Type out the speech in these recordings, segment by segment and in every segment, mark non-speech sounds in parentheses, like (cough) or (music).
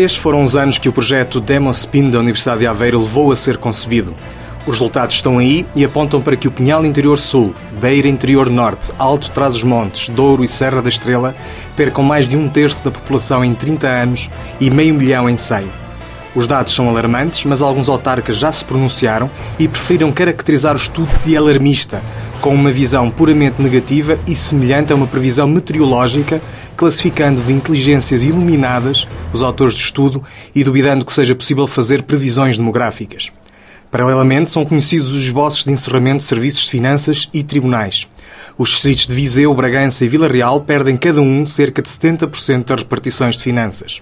Três foram os anos que o projeto Demospin da Universidade de Aveiro levou a ser concebido. Os resultados estão aí e apontam para que o Pinhal Interior Sul, Beira Interior Norte, Alto Trás-os-Montes, Douro e Serra da Estrela percam mais de um terço da população em 30 anos e meio milhão em 100. Os dados são alarmantes, mas alguns autarcas já se pronunciaram e preferiram caracterizar o estudo de alarmista, com uma visão puramente negativa e semelhante a uma previsão meteorológica, classificando de inteligências iluminadas os autores do estudo e duvidando que seja possível fazer previsões demográficas. Paralelamente, são conhecidos os esboços de encerramento de serviços de finanças e tribunais. Os distritos de Viseu, Bragança e Vila Real perdem cada um cerca de 70% das repartições de finanças.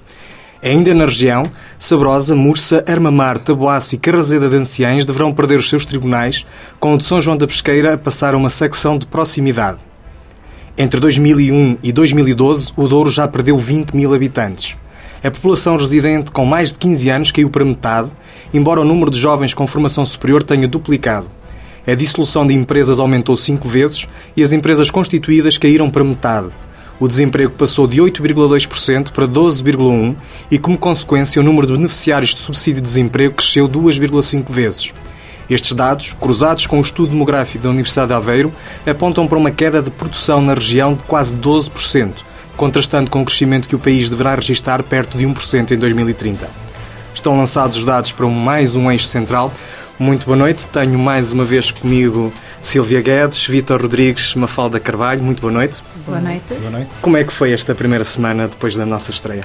Ainda na região, Sabrosa, Mursa, Armamar, Taboaço e Carrazeda de Anciães deverão perder os seus tribunais, com o de São João da Pesqueira a passar a uma secção de proximidade. Entre 2001 e 2012, o Douro já perdeu 20 mil habitantes. A população residente com mais de 15 anos caiu para metade, embora o número de jovens com formação superior tenha duplicado. A dissolução de empresas aumentou cinco vezes e as empresas constituídas caíram para metade o desemprego passou de 8,2% para 12,1% e, como consequência, o número de beneficiários de subsídio de desemprego cresceu 2,5 vezes. Estes dados, cruzados com o estudo demográfico da Universidade de Aveiro, apontam para uma queda de produção na região de quase 12%, contrastando com o crescimento que o país deverá registrar perto de 1% em 2030. Estão lançados os dados para mais um eixo central, muito boa noite. Tenho mais uma vez comigo Silvia Guedes, Vitor Rodrigues, Mafalda Carvalho. Muito boa noite. Boa noite. Boa noite. Como é que foi esta primeira semana depois da nossa estreia?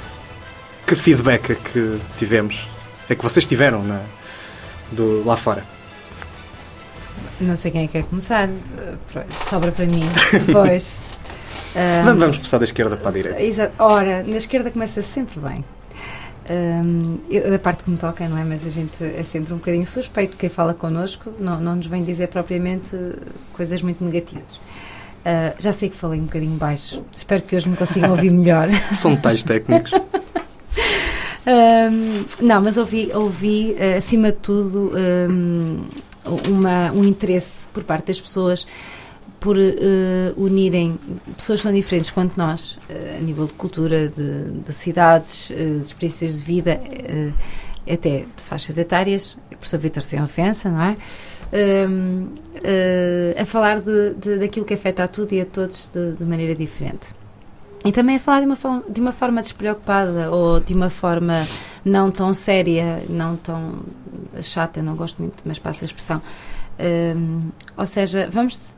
Que feedback é que tivemos? É que vocês tiveram na, do, lá fora? Não sei quem é que quer começar. Sobra para mim. Pois. um, (laughs) Vamos começar da esquerda para a direita. Exato. Ora, na esquerda começa sempre bem. Um, eu, da parte que me toca, não é? Mas a gente é sempre um bocadinho suspeito. Quem fala connosco não, não nos vem dizer propriamente coisas muito negativas. Uh, já sei que falei um bocadinho baixo. Espero que hoje me consigam ouvir melhor. (laughs) São detalhes técnicos. um, não, mas ouvi, ouvi uh, acima de tudo, um, uma, um interesse por parte das pessoas por uh, unirem pessoas tão diferentes quanto nós, uh, a nível de cultura, de, de cidades, uh, de experiências de vida, até de faixas etárias, o professor Vitor sem ofensa, não é? Ehm, a falar de, de, daquilo que afeta a tudo e a todos de, de, maneira diferente. E também a falar de uma, forma, de uma forma despreocupada ou de uma forma não tão séria, não tão chata, não gosto muito, mas passa a expressão. Ehm, ou seja, vamos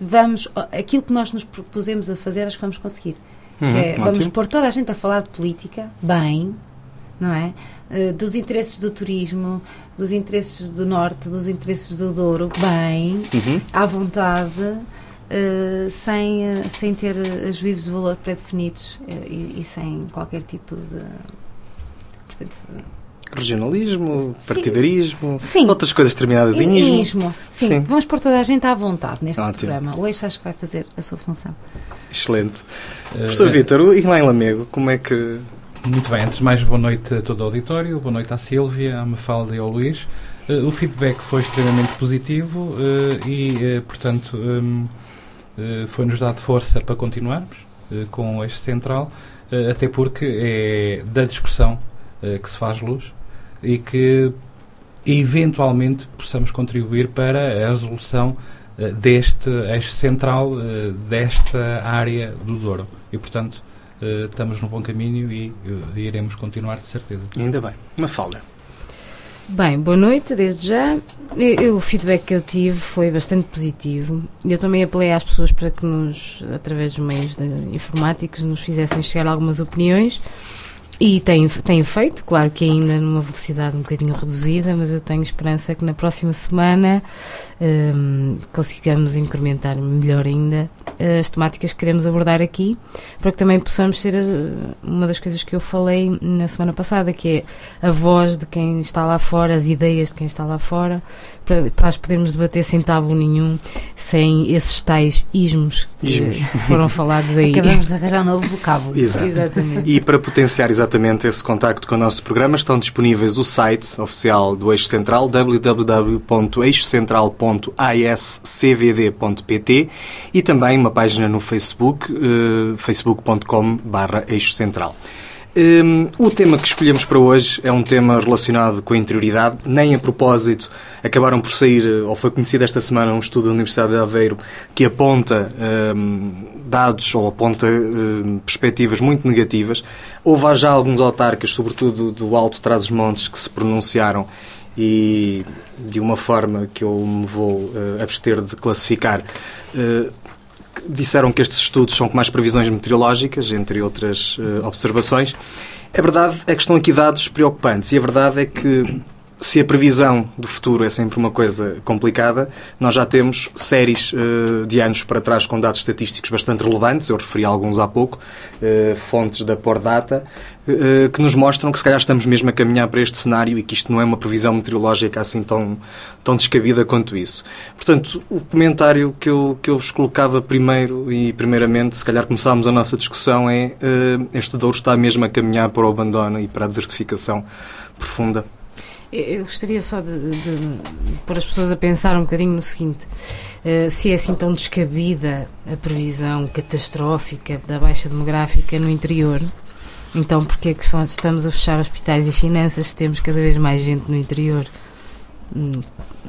vamos, aquilo que nós nos propusemos a fazer, acho que vamos conseguir. Uhum, é, vamos pôr toda a gente a falar de política, bem, não é? Uh, dos interesses do turismo, dos interesses do Norte, dos interesses do Douro, bem, uhum. à vontade, uh, sem, uh, sem ter juízos de valor pré-definidos e, e, sem qualquer tipo de. Portanto, regionalismo, partidarismo, sim. outras coisas terminadas em ismo. Sim. sim. vamos pôr toda a gente à vontade neste Ótimo. programa. O eixo acho que vai fazer a sua função. Excelente. Uh, Professor Vítor, e lá em Lamego, como é que... Muito bem, antes de mais, boa noite a todo o auditório, boa noite à Sílvia, à Mafalda e ao Luís. Uh, o feedback foi extremamente positivo uh, e, portanto, um, foi-nos dado força para continuarmos com o eixo central, até porque é da discussão que se faz luz e que eventualmente possamos contribuir para a resolução deste eixo central desta área do Douro. E, portanto, estamos no bom caminho e iremos continuar de certeza. Ainda bem. Uma falda. Bem, boa noite, desde já. Eu, eu, o feedback que eu tive foi bastante positivo. Eu também apelei às pessoas para que nos, através dos meios de, informáticos, nos fizessem chegar algumas opiniões. E tem, tem feito, claro que ainda numa velocidade um bocadinho reduzida, mas eu tenho esperança que na próxima semana um, consigamos incrementar melhor ainda as temáticas que queremos abordar aqui, para que também possamos ser eh, uma das coisas que eu falei na semana passada, que é a voz de quem está lá fora, as ideias de quem está lá fora, para, para as podermos debater sem tabu nenhum, sem esses tais ismos que ismos. (laughs) foram falados aí. Acabamos de arranjar um novo vocábulo. (laughs) Exato. Exatamente. E para potenciar exatamente esse contacto com o nosso programa, estão disponíveis o site oficial do Eixo Central, www.eixocentral.ascvd.pt e também uma página no Facebook, uh, facebook.com barra Eixo Central. Um, o tema que escolhemos para hoje é um tema relacionado com a interioridade. Nem a propósito acabaram por sair, ou foi conhecido esta semana, um estudo da Universidade de Aveiro que aponta um, dados ou aponta um, perspectivas muito negativas. Houve já alguns autarcas, sobretudo do Alto Trás-os-Montes, que se pronunciaram e de uma forma que eu me vou uh, abster de classificar. Uh, disseram que estes estudos são com mais previsões meteorológicas, entre outras uh, observações. É verdade, é que estão aqui dados preocupantes e a verdade é que se a previsão do futuro é sempre uma coisa complicada, nós já temos séries uh, de anos para trás com dados estatísticos bastante relevantes, eu referi alguns há pouco, uh, fontes da Pordata, uh, que nos mostram que se calhar estamos mesmo a caminhar para este cenário e que isto não é uma previsão meteorológica assim tão, tão descabida quanto isso. Portanto, o comentário que eu, que eu vos colocava primeiro e primeiramente, se calhar começámos a nossa discussão, é este Douro está mesmo a caminhar para o abandono e para a desertificação profunda. Eu gostaria só de, de, pôr as pessoas a pensar um bocadinho no seguinte: uh, se é assim tão descabida a previsão catastrófica da baixa demográfica no interior, então porquê é que estamos a fechar hospitais e finanças se temos cada vez mais gente no interior? Hum,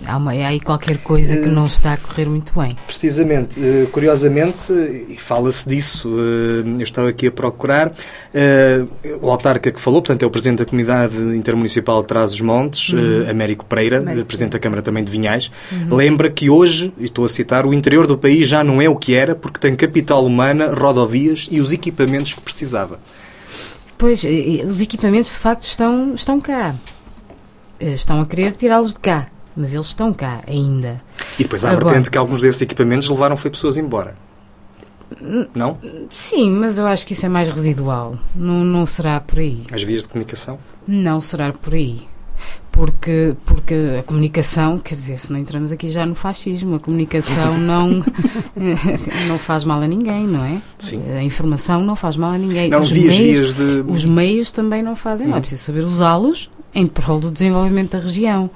há, uma, há aí qualquer coisa que não está a correr muito bem. Precisamente, eh, curiosamente, e fala-se disso, eh, eu estava aqui a procurar, eh, o autarca que falou, portanto é o Presidente da Comunidade Intermunicipal de Trás-os-Montes, uhum. Américo Pereira, Américo. Presidente da Câmara também de Vinhais, uhum. lembra que hoje, e estou a citar, o interior do país já não é o que era porque tem capital humana, rodovias e os equipamentos que precisava. Pois, os equipamentos de facto estão, estão cá. Eh, estão a querer tirá-los de cá, mas eles estão cá ainda. E depois há a vertente que alguns desses equipamentos levaram foi pessoas embora. Não? Sim, mas eu acho que isso é mais residual. Não, não será por aí. As vias de comunicação? Não será por aí. Porque, porque a comunicação, quer dizer, se não entramos aqui já no fascismo, a comunicação (laughs) não, (laughs) não faz mal a ninguém, não é? Sim. A informação não faz mal a ninguém. Não, os, vias, meios, vias de... os meios também não fazem mal. É preciso saber usá-los em prol do desenvolvimento da região.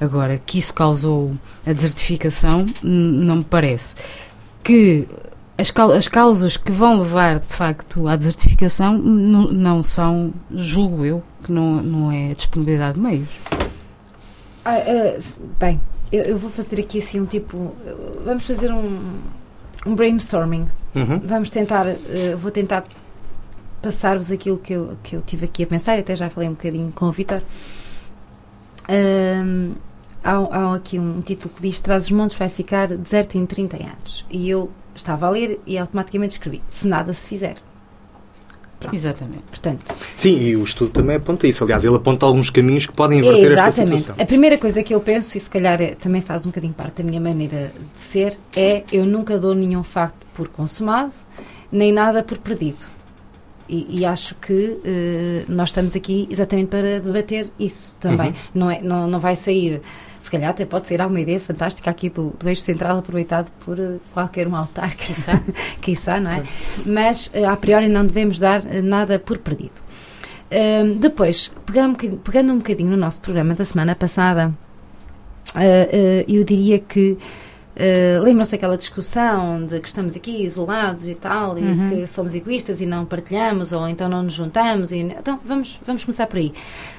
Agora, que isso causou a desertificação, não me parece. Que as, as causas que vão levar, de facto, à desertificação não são, julgo eu, que não, não é a disponibilidade de meios. Ah, uh, bem, eu, eu, vou fazer aqui assim um tipo. Vamos fazer um, um brainstorming. Uhum. Vamos tentar. Uh, vou tentar passar-vos aquilo que eu, que eu tive aqui a pensar, até já falei um bocadinho com o Vitor. Um, há, há, aqui um título que diz Traz os Montes vai ficar deserto em 30 anos. E eu estava a ler e automaticamente escrevi: Se nada se fizer. Pronto. Exatamente. Portanto, Sim, e o estudo também aponta isso. Aliás, ele aponta alguns caminhos que podem inverter exatamente. esta situação. A primeira coisa que eu penso, e se calhar é, também faz um bocadinho parte da minha maneira de ser, é eu nunca dou nenhum facto por consumado, nem nada por perdido. E, e, acho que uh, nós estamos aqui exatamente para debater isso também. Uhum. Não, é, não, não vai sair, se calhar até pode sair alguma ideia fantástica aqui do, do eixo central aproveitado por uh, qualquer um altar, quiçá, (laughs) quiçá não é? Mas uh, a priori não devemos dar nada por perdido. depois, pegando, pegando um bocadinho no nosso programa da semana passada, eu diria que Uh, Lembram-se daquela discussão de que estamos aqui isolados e tal, e uhum. que somos egoístas e não partilhamos, ou então não nos juntamos? E, então, vamos, vamos começar por aí.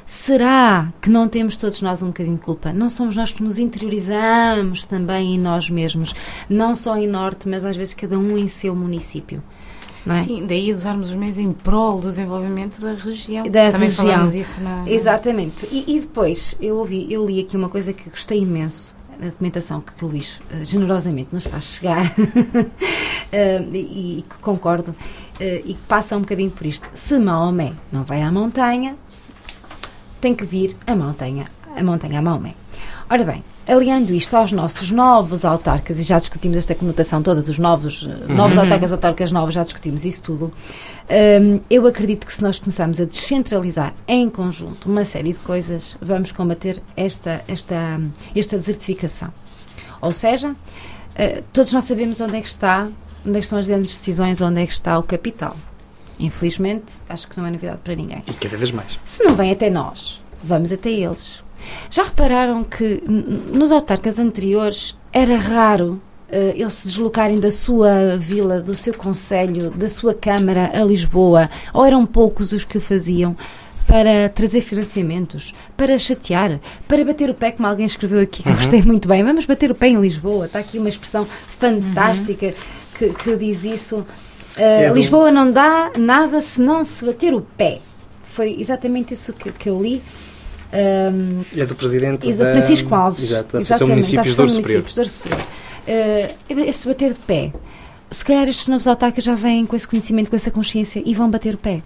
Será que não temos todos nós um bocadinho de culpa? Não somos nós que nos interiorizamos também em nós mesmos, não só em Norte, mas às vezes cada um em seu município? É? Sim, daí usarmos os meios em prol do desenvolvimento da região. Da Também região. isso na... Exatamente. E, e, depois eu ouvi, eu li aqui uma coisa que gostei imenso a documentação que o Luís uh, generosamente nos faz chegar uh, (laughs) e, e, que concordo uh, e que passa um bocadinho por isto. Se Maomé não vai à montanha, tem que vir a montanha, a montanha a Maomé. Ora bem, aliando isto aos nossos novos autarcas, e já discutimos esta conotação toda dos novos, uhum. novos autarcas, autarcas novos, já discutimos isso tudo, um, eu acredito que se nós começarmos a descentralizar em conjunto uma série de coisas, vamos combater esta, esta, esta desertificação. Ou seja, uh, todos nós sabemos onde é que está, onde é que estão as grandes decisões, onde é que está o capital. Infelizmente, acho que não é novidade para ninguém. E cada vez mais. Se não vem até nós, vamos até eles. Já repararam que nos autarcas anteriores era raro eles se deslocarem da sua vila, do seu conselho, da sua Câmara a Lisboa, ou eram poucos os que o faziam, para trazer financiamentos, para chatear, para bater o pé, como alguém escreveu aqui, que uhum. eu gostei muito bem. Vamos bater o pé em Lisboa. Está aqui uma expressão fantástica uhum. que, que, diz isso. Uh, é Lisboa não dá nada se não se bater o pé. Foi exatamente isso que, que eu li. Um, é do presidente e da Francisco Alves. Exato, da Associação Municípios do Superior. Superior. Uh, esse bater de pé. Se calhar estes novos autarcas já vêm com esse conhecimento, com essa consciência e vão bater o pé.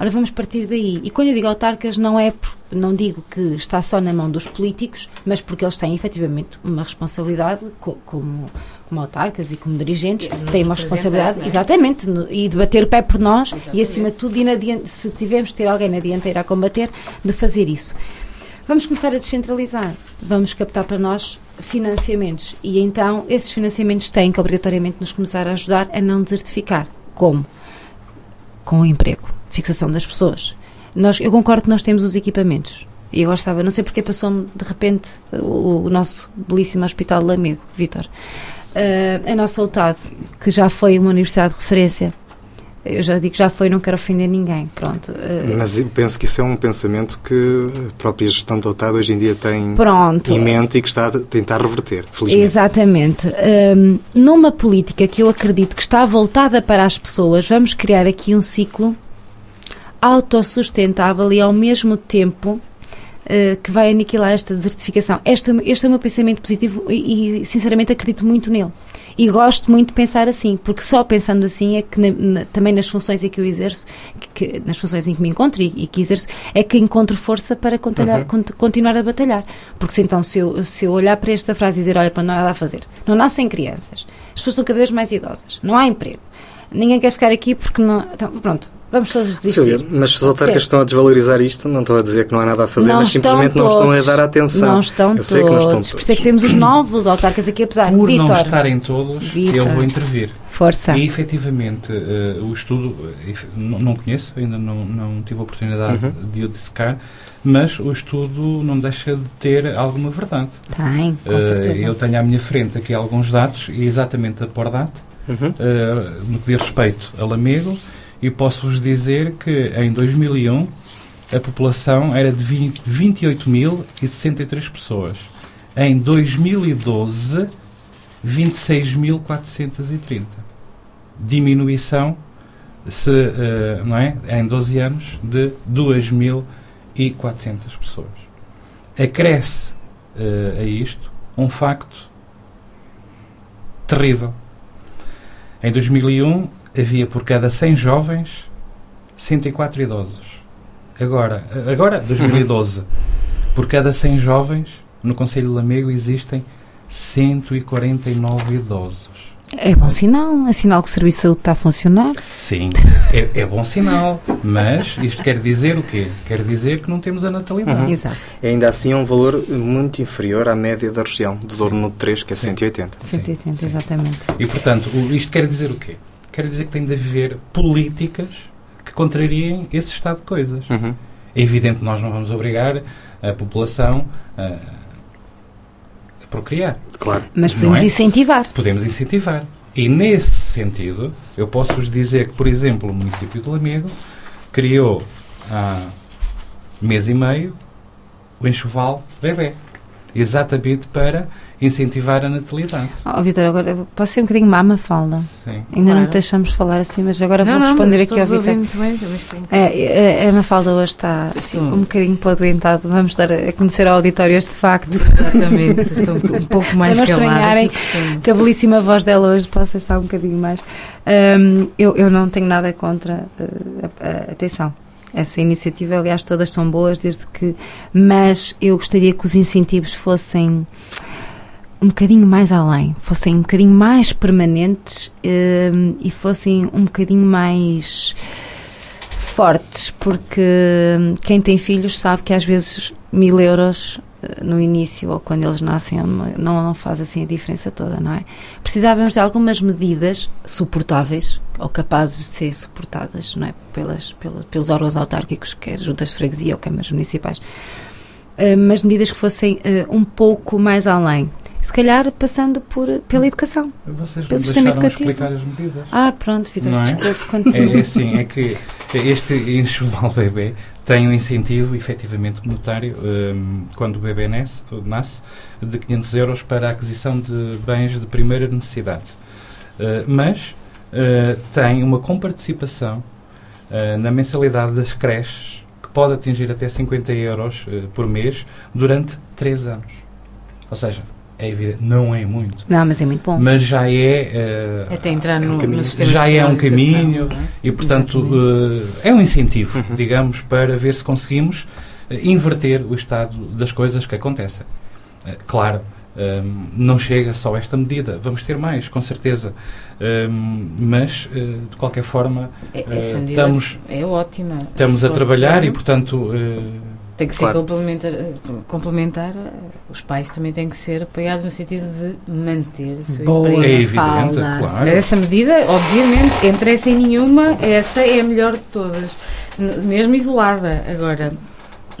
Ora, vamos partir daí. E quando eu digo autarcas, não é, não digo que está só na mão dos políticos, mas porque eles têm efetivamente uma responsabilidade como, como autarcas e como dirigentes, têm uma responsabilidade, é? exatamente, no, e de bater o pé por nós exatamente. e, acima de tudo, e se tivermos de ter alguém na dianteira a combater, de fazer isso. Vamos começar a descentralizar, vamos captar para nós financiamentos e então esses financiamentos têm que obrigatoriamente nos começar a ajudar a não desertificar. Como? Com o emprego fixação das pessoas. Nós, eu concordo que nós temos os equipamentos. E eu gostava, não sei porque passou-me de repente o, o, nosso belíssimo Hospital Lamego, Vítor. Uh, a nossa UTAD, que já foi uma universidade de referência, eu já digo já foi, não quero ofender ninguém, pronto. Uh, Mas eu penso que isso é um pensamento que a própria gestão da UTAD hoje em dia tem pronto. em mente e que está a tentar reverter, felizmente. Exatamente. Um, numa política que eu acredito que está voltada para as pessoas, vamos criar aqui um ciclo autossustentável e ao mesmo tempo uh, que vai aniquilar esta desertificação. Este, este é o meu pensamento positivo e, e, sinceramente acredito muito nele. E gosto muito de pensar assim, porque só pensando assim é que na, na, também nas funções em que eu exerço, que, que, nas funções em que me encontro e, e, que exerço, é que encontro força para uhum. continuar a batalhar. Porque se então se eu, se eu olhar para esta frase e dizer, olha, para não há nada a fazer, não nascem crianças, as pessoas são cada vez mais idosas, não há emprego, ninguém quer ficar aqui porque não. Então, pronto, Vamos todos desistir. Silvia, mas se os autarcas estão a desvalorizar isto, não estão a dizer que não há nada a fazer, não mas simplesmente todos. não estão a dar atenção. Não estão eu sei todos. Que não estão todos. Por isso é que temos os novos autarcas aqui, apesar Por Victor. não estarem todos, Victor. eu vou intervir. Força. E efetivamente, uh, o estudo, não conheço, ainda não, não tive a oportunidade uhum. de o dissecar, mas o estudo não deixa de ter alguma verdade. Tem, com uh, certeza. Eu tenho à minha frente aqui alguns dados, e exatamente a Pordat, uhum. uh, no que diz respeito a Lamego, e posso-vos dizer que em 2001 a população era de 28.063 pessoas. Em 2012, 26.430. Diminuição se, uh, não é, em 12 anos de 2.400 pessoas. Acresce uh, a isto um facto terrível. Em 2001, havia por cada 100 jovens 104 idosos. Agora, agora 2012, por cada 100 jovens no Conselho de Lamego existem 149 idosos. É bom sinal, é sinal que o Serviço de Saúde está a funcionar. Sim, é, é bom sinal, mas isto quer dizer o quê? Quer dizer que não temos a natalidade. Uhum. Exato. Ainda assim é um valor muito inferior à média da região, do Douro no 3, que é Sim. 180. 180, Sim. exatamente. E portanto, isto quer dizer o quê? Quer dizer que tem de haver políticas que contrariem esse estado de coisas. Uhum. É evidente que nós não vamos obrigar a população a, a procriar. Claro. Mas podemos é? incentivar. Podemos incentivar. E nesse sentido, eu posso-vos dizer que, por exemplo, o município de Lamego criou há mês e meio o enxoval bebê. Exatamente para incentivar a natalidade. Oh, Vitor, agora posso ser um bocadinho mama falda. Sim. Ainda claro. não te deixamos falar assim, mas agora não, vou responder não, aqui ao Vitor. Muito bem, é, é, a Mafalda hoje está assim, um bocadinho para adoentado. Vamos dar a conhecer ao auditório este facto. Exatamente, (laughs) estou um pouco mais Para não estranharem que a belíssima voz dela hoje possa estar um bocadinho mais. Um, eu, eu não tenho nada contra. Uh, a, a, atenção essa iniciativa, aliás, todas são boas, desde que. Mas eu gostaria que os incentivos fossem um bocadinho mais além, fossem um bocadinho mais permanentes uh, e fossem um bocadinho mais fortes, porque hum, quem tem filhos sabe que às vezes mil euros uh, no início ou quando eles nascem não, não faz assim a diferença toda, não é? Precisávamos de algumas medidas suportáveis ou capazes de ser suportadas, não é? Pelas, pelas, pelos órgãos autárquicos, quer juntas de freguesia ou câmaras municipais, uh, mas medidas que fossem uh, um pouco mais além se calhar passando por, pela educação. Vocês Pelo sistema educativo. explicar as medidas. Ah, pronto, Vitor, Não é? É, é assim, é que este enxoval bebê tem um incentivo, efetivamente, monetário, hum, quando o bebê nasce, nasce, de 500 euros para a aquisição de bens de primeira necessidade. Uh, mas uh, tem uma comparticipação uh, na mensalidade das creches que pode atingir até 50 euros por mês durante 3 anos. Ou seja, é evidente, não é muito, Não, mas é muito bom. mas já é... uh, Até entrar É um no, caminho. no sistema Já é um caminho, é? e, portanto, eh, é um incentivo, Uhum. digamos, para ver se conseguimos eh, inverter o estado das coisas que acontecem. Eh, claro, eh, não chega só esta medida, vamos ter mais, com certeza. Eh, mas, eh, de qualquer forma, É- Essa medida estamos, é ótima. estamos a trabalhar e, portanto, eh, Tem que ser Claro. complementar, complementar. Os pais também têm que ser apoiados no sentido de manter o seu Boa. emprego. é evidente, falda. claro. Essa medida, obviamente, entre essa e nenhuma, essa é a melhor de todas. Mesmo isolada. Agora,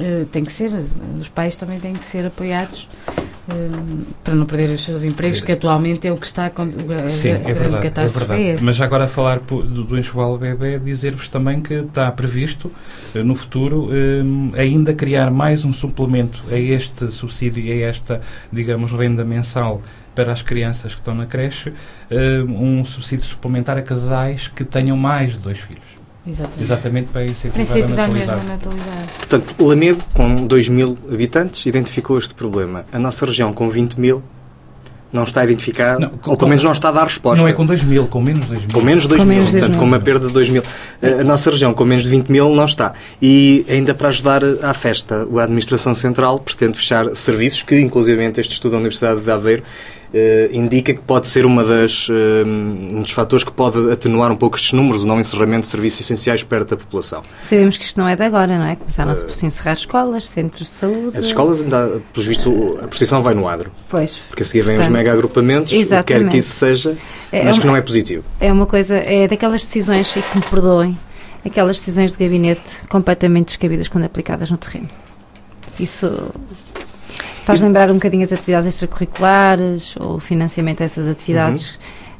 eh, tem que ser, os pais também têm que ser apoiados eh, para não perder os seus empregos, que atualmente é o que está a, a, Sim, a é verdade, é catástrofe. verdade. essa. Mas agora a falar do, do enxoval bebê, dizer-vos também que está previsto eh, no futuro ainda criar mais um suplemento a este subsídio e a esta, digamos, renda mensal para as crianças que estão na creche, um subsídio suplementar a casais que tenham mais de dois filhos. Exatamente. Exatamente para Para incentivar a incentivar mesmo a natalidade. natalidade. Portanto, Lamego, com 2 mil habitantes, identificou este problema. A nossa região, com 20 mil, não está identificada, Não, ou com- pelo menos não está a dar resposta. Não é com 2 mil, com menos 2 mil. Com menos de 2 Com mil, menos portanto, mil. com uma perda de 2 mil. A a nossa região, com menos de 20 mil, não está. E ainda para ajudar à festa, a Administração Central pretende fechar serviços que, inclusive, este estudo da Universidade de Aveiro indica que pode ser uma das, eh, um dos fatores que pode atenuar um pouco estes números, o não encerramento de serviços essenciais perto da população. Sabemos que isto não é de agora, não é? Começaram-se por se encerrar escolas, centros de saúde. As escolas, ainda, pelos vistos, a posição vai no adro, Pois. porque a seguir vêm os mega agrupamentos, o que quer que isso seja, É, mas uma, que não é positivo. é uma coisa, é daquelas decisões, e que me perdoem, aquelas decisões de gabinete completamente descabidas quando aplicadas no terreno. Isso faz lembrar um bocadinho as atividades extracurriculares ou o financiamento dessas atividades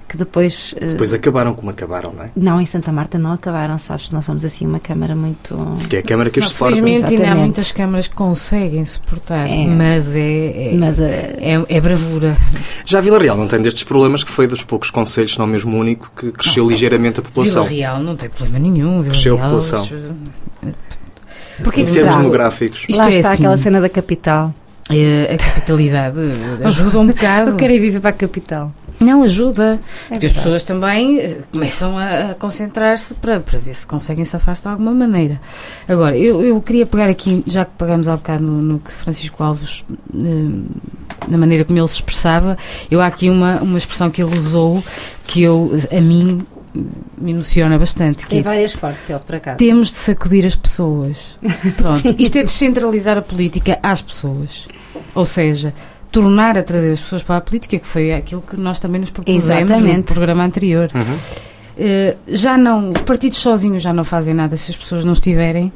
que depois. eh, Depois acabaram como acabaram, não é? Não, em Santa Marta não acabaram, sabes? que Nós somos assim uma Câmara muito. Que é a Câmara que as Não, suporta. felizmente ainda há muitas câmaras que conseguem suportar, É. mas é, é, Mas eh, é, é bravura. Já Vila Real não tem destes problemas, que foi dos poucos conselhos, se não mesmo o único, que cresceu ligeiramente a população. Vila Real não tem problema nenhum. Vila Cresceu a Real, população. porquê Em que termos demográficos. Isto Lá é está assim. aquela cena da capital. Eh, a capitalidade (laughs) ajuda um bocado. Eu quero ir viver para a capital. Não, ajuda. É Porque as pessoas também eh, começam a, a concentrar-se para, para ver se conseguem safar-se de alguma maneira. Agora, eu, eu queria pegar aqui, já que pegamos há bocado no, no que Francisco Alves, eh, na maneira como ele se expressava, eu há aqui uma, uma expressão que ele usou que eu, a mim, me emociona bastante. Que Tem é, várias fortes, ele, por acaso. temos de sacudir as pessoas. (laughs) Pronto. Isto é descentralizar a política às pessoas. Ou seja, tornar a trazer as pessoas para a política, que foi aquilo que nós também nos propusemos no Exatamente. programa anterior. Uhum. Eh, já não, os partidos sozinhos já não fazem nada se as pessoas não estiverem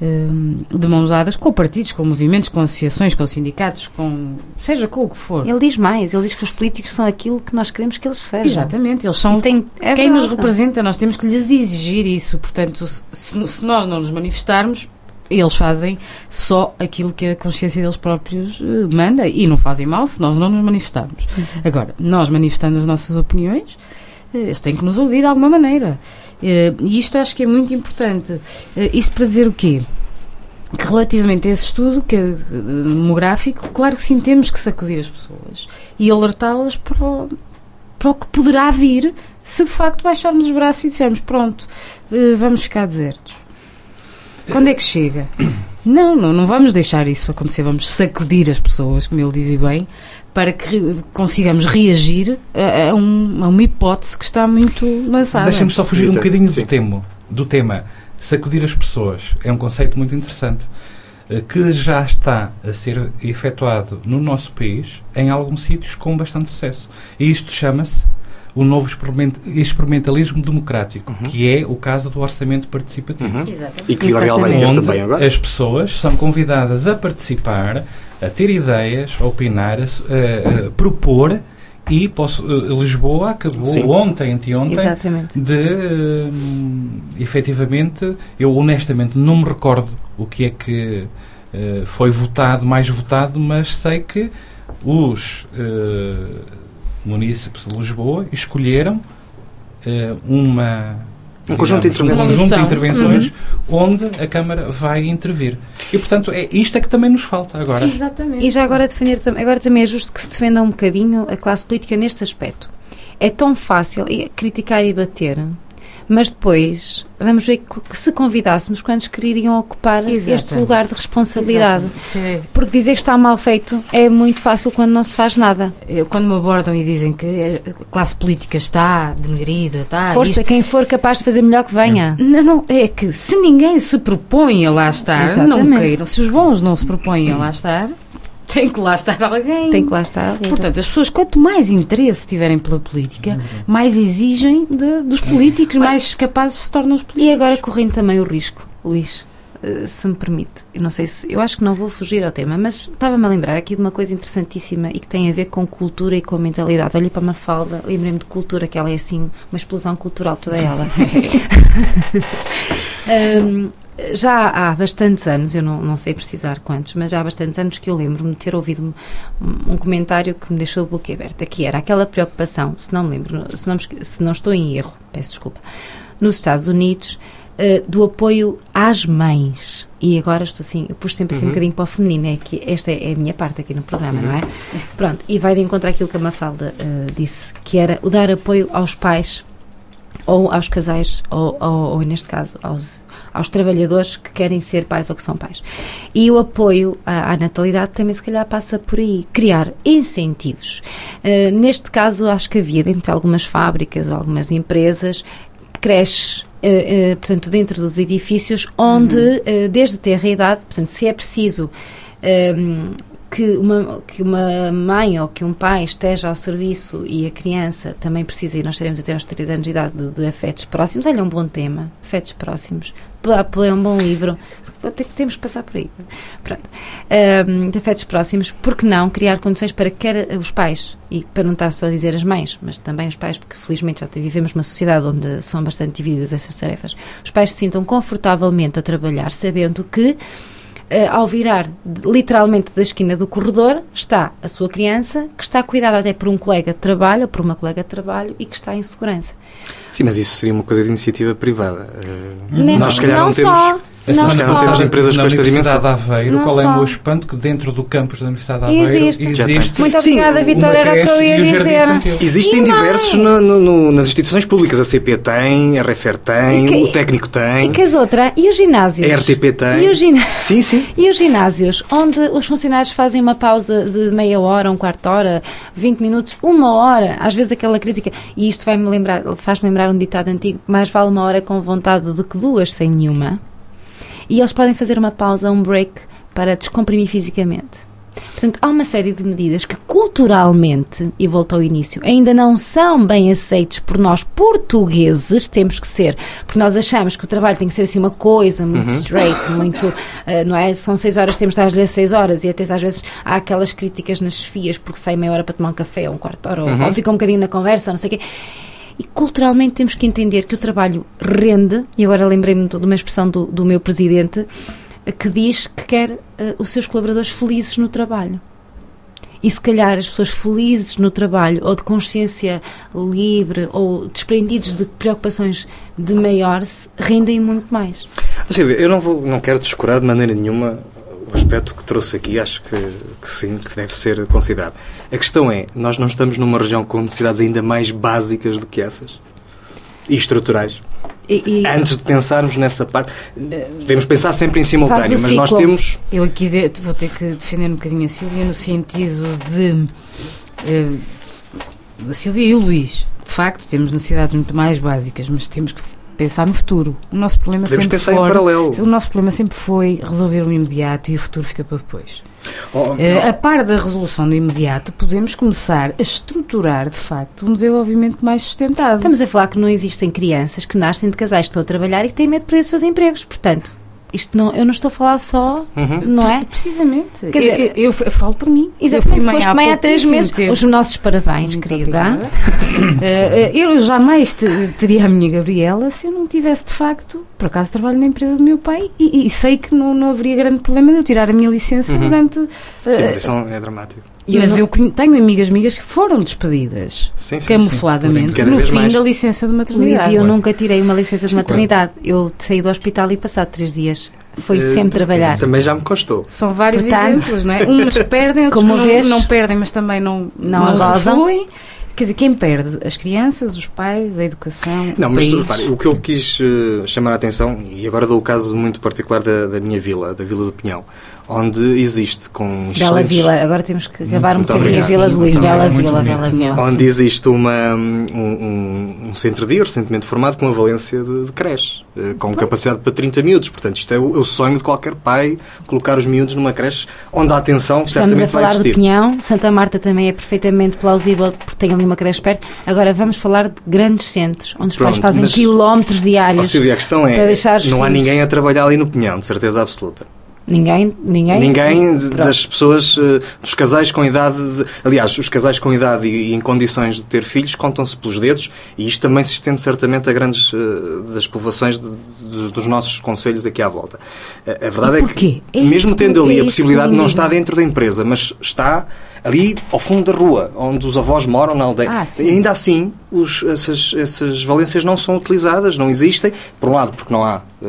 eh, de mãos dadas com partidos, com movimentos, com associações, com sindicatos, com seja com o que for. Ele diz mais, ele diz que os políticos são aquilo que nós queremos que eles sejam. Exatamente, eles são tem- é quem nos verdade. representa, nós temos que lhes exigir isso. Portanto, se, se nós não nos manifestarmos, eles fazem só aquilo que a consciência deles próprios eh, manda e não fazem mal se nós não nos manifestarmos. Agora, nós manifestando as nossas opiniões, eh, eles têm que nos ouvir de alguma maneira. Eh, E isto acho que é muito importante. Isto para dizer o quê? Que relativamente a esse estudo que é demográfico, claro que sim, temos que sacudir as pessoas e alertá-las para, o- para o que poderá vir se de facto baixarmos os braços e dissermos pronto, vamos ficar desertos. Quando é que chega? Não, não, não vamos deixar isso acontecer, vamos sacudir as pessoas, como ele dizia bem, para que consigamos reagir a, a um- a uma hipótese que está muito lançada. Deixa-me só fugir um bocadinho do tema, do tema. Sacudir as pessoas é um conceito muito interessante eh, que já está a ser efetuado no nosso país em alguns sítios com bastante sucesso. E isto chama-se o novo experiment- experimentalismo democrático, Uhum. que é o caso do orçamento participativo. Uhum. Exatamente. E que Vila Real vai ter também agora. As pessoas são convidadas a participar a ter ideias, a opinar, a, a, a propor e posso, uh, Lisboa acabou Sim. ontem, anteontem, Exatamente. de uh, efetivamente, eu honestamente não me recordo o que é que uh, foi votado, mais votado, mas sei que os uh, municípios de Lisboa escolheram uh, uma um conjunto de intervenções, um conjunto de intervenções uhum. onde a Câmara vai intervir. E, portanto, é isto é que também nos falta agora. Exatamente. E já agora, defender, agora também é justo que se defenda um bocadinho a classe política neste aspecto. É tão fácil criticar e bater mas depois vamos ver que se convidássemos quantos queriam ocupar Exatamente. este lugar de responsabilidade. Porque dizer que está mal feito é muito fácil quando não se faz nada. Eu, quando me abordam e dizem que a classe política está demerida, está. Força, isto... quem for capaz de fazer melhor que venha. Não, não, é que se ninguém se propõe a lá estar, Exatamente. não queiram. Se os bons não se propõem a lá estar, tem que lá estar alguém. Tem que lá estar alguém. Portanto, as pessoas, quanto mais interesse tiverem pela política, mais exigem de, dos políticos, mais capazes se tornam os políticos. E agora correndo também o risco, Luís, eh, se me permite. Eu não sei se. Eu acho que não vou fugir ao tema, mas estava-me a lembrar aqui de uma coisa interessantíssima e que tem a ver com cultura e com mentalidade. Olhei para uma falda, lembrei-me de cultura, que ela é assim, uma explosão cultural toda ela. (laughs) (laughs) um, já há bastantes anos, eu não, não sei precisar quantos, mas já há bastantes anos que eu lembro-me de ter ouvido um, um, comentário que me deixou a boca aberta, que era aquela preocupação, se não me lembro, se não, se não estou em erro, peço desculpa, nos Estados Unidos, uh, do apoio às mães. E agora estou assim, eu pus sempre assim uhum. um bocadinho para o feminino, é que esta é, é, a minha parte aqui no programa, uhum. não é? Pronto, e vai de encontrar aquilo que a Mafalda uh, disse, que era o dar apoio aos pais ou aos casais, ou, ou, ou neste caso aos aos trabalhadores que querem ser pais ou que são pais. E o apoio à, à natalidade também, se calhar, passa por aí. Criar incentivos. Uh, neste caso, acho que havia dentro de algumas fábricas ou algumas empresas creches Uh, uh, portanto, dentro dos edifícios, onde, uhum. uh, desde ter a idade, portanto, se é preciso que uma, que uma mãe ou que um pai esteja ao serviço e a criança também precisa, e nós teremos até aos 3 anos de idade, de, de afetos próximos, olha, é um bom tema, afetos próximos, é um bom livro, temos que passar por aí. Pronto. Um, de afetos próximos, porque não criar condições para que os pais, e para não estar só a dizer as mães, mas também os pais, porque felizmente já vivemos numa sociedade onde são bastante divididas essas tarefas, os pais se sintam confortavelmente a trabalhar, sabendo que ao virar literalmente da esquina do corredor, está a sua criança, que está cuidada até por um colega de trabalho, ou por uma colega de trabalho, e que está em segurança. Sim, mas isso seria uma coisa de iniciativa privada. Uh, nós, se calhar, não, não temos. Só. Essa não, não temos empresas com esta dimensão. de Aveiro, não qual é o meu espanto? Que dentro do campus da Universidade de Aveiro existe. existe Muito obrigada, Sim, Vitória, era o que eu ia dizer. Existem e diversos no, no, nas instituições públicas. A CP tem, a RFR tem, que, o técnico tem. E que as outras? E os ginásios? A RTP tem. E os ginásios? Sim, sim. E os ginásios, onde os funcionários fazem uma pausa de meia hora, um quarto de hora, 20 minutos, uma hora, às vezes aquela crítica, e isto vai-me lembrar, faz-me lembrar um ditado antigo, mais vale uma hora com vontade do que duas sem nenhuma e eles podem fazer uma pausa, um break, para descomprimir fisicamente. Portanto, há uma série de medidas que culturalmente, e volto ao início, ainda não são bem aceitos por nós portugueses, temos que ser, porque nós achamos que o trabalho tem que ser assim uma coisa muito uhum. straight, muito, uh, não é? São seis horas, temos de estar às seis horas, e até às vezes há aquelas críticas nas fias porque sai meia hora para tomar um café, ou um quarto de hora, uhum. ou, ou fica um bocadinho na conversa, não sei o quê. E culturalmente temos que entender que o trabalho rende, e agora lembrei-me de uma expressão do, do meu presidente, que diz que quer uh, os seus colaboradores felizes no trabalho. E se calhar as pessoas felizes no trabalho, ou de consciência livre, ou desprendidos de preocupações de maiores, rendem muito mais. Silvia, eu não, vou, não quero descurar de maneira nenhuma aspecto que trouxe aqui, acho que, que, sim, que deve ser considerado. A questão é, nós não estamos numa região com necessidades ainda mais básicas do que essas? E estruturais? E, e... Antes de pensarmos nessa parte, devemos pensar sempre em simultâneo, mas nós temos... Eu aqui de, vou ter que defender um bocadinho a Silvia no sentido de... Uh, a Silvia e o Luís, de facto, temos necessidades muito mais básicas, mas temos que pensar no futuro. O nosso problema Podemos sempre pensar foi, em paralelo. O nosso problema sempre foi resolver o imediato e o futuro fica para depois. Oh, uh, a par da resolução do imediato, podemos começar a estruturar, de facto, um desenvolvimento mais sustentável. Estamos a falar que não existem crianças que nascem de casais que estão a trabalhar e que têm medo de perder os seus empregos. Portanto, Isto não, eu não estou a falar só, Uhum. não é? Precisamente. Quer dizer- eu, eu, eu falo por mim. Exatamente, eu fui foste mãe há três meses. tempo. Os nossos parabéns, Muito querida. (laughs) Eh, eh, eu jamais te- teria a minha Gabriela se eu não tivesse, de facto, por acaso trabalho na empresa do meu pai e, e sei que não, não haveria grande problema de eu tirar a minha licença Uhum. durante. Sim, eh, mas isso é dramático. Mas eu conhe- tenho amigas amigas que foram despedidas Sim, sim. camufladamente Cada no fim mais. da licença de Luís, maternidade. e eu Claro. nunca tirei uma licença de Sim, maternidade. Eu saí do hospital e passado três dias foi Eh, sempre trabalhar. Também já me constou. São vários Portanto, exemplos, não é? Uns que (laughs) perdem, outros como que não, vês, não perdem, mas também não, não não gozam. usufruem. Quer dizer, quem perde? As crianças, os pais, a educação, Não, o mas país. repare, o que eu quis eh, chamar a atenção, e agora dou o caso muito particular da, da minha vila, da Vila do Pinhão, onde existe com Bela excelentes- Vila, agora temos que acabar um Muito bocadinho a. Vila de Luís. Bela Vila, Bela. Vila. onde existe uma, um, um- um centro de dia recentemente formado com a valência de, de creche, eh, com capacidade para 30 miúdos. Portanto, isto é o, é o sonho de qualquer pai, colocar os miúdos numa creche onde a atenção Estamos a certamente vai falar de. Pinhão, Santa Marta também é perfeitamente plausível porque tem ali uma creche perto. Agora vamos falar de grandes centros, onde os pais Pronto, fazem mas- quilómetros Ó, diários. Silvia, a questão é, não há filhos. ninguém a trabalhar ali no Pinhão, de certeza absoluta. Ninguém, ninguém. Ninguém Pronto. das pessoas, eh, dos casais com idade, de- aliás, os casais com idade e, em condições de ter filhos contam-se pelos dedos e isto também se estende certamente a grandes eh, das povoações de- de- dos nossos conselhos aqui à volta. A, a verdade é que, É mesmo tendo ali é a isso possibilidade, não está dentro da empresa, mas está ali ao fundo da rua, onde os avós moram na aldeia. Ah, e ainda assim, os- essas, essas valências não são utilizadas, não existem. Por um lado, porque não há eh,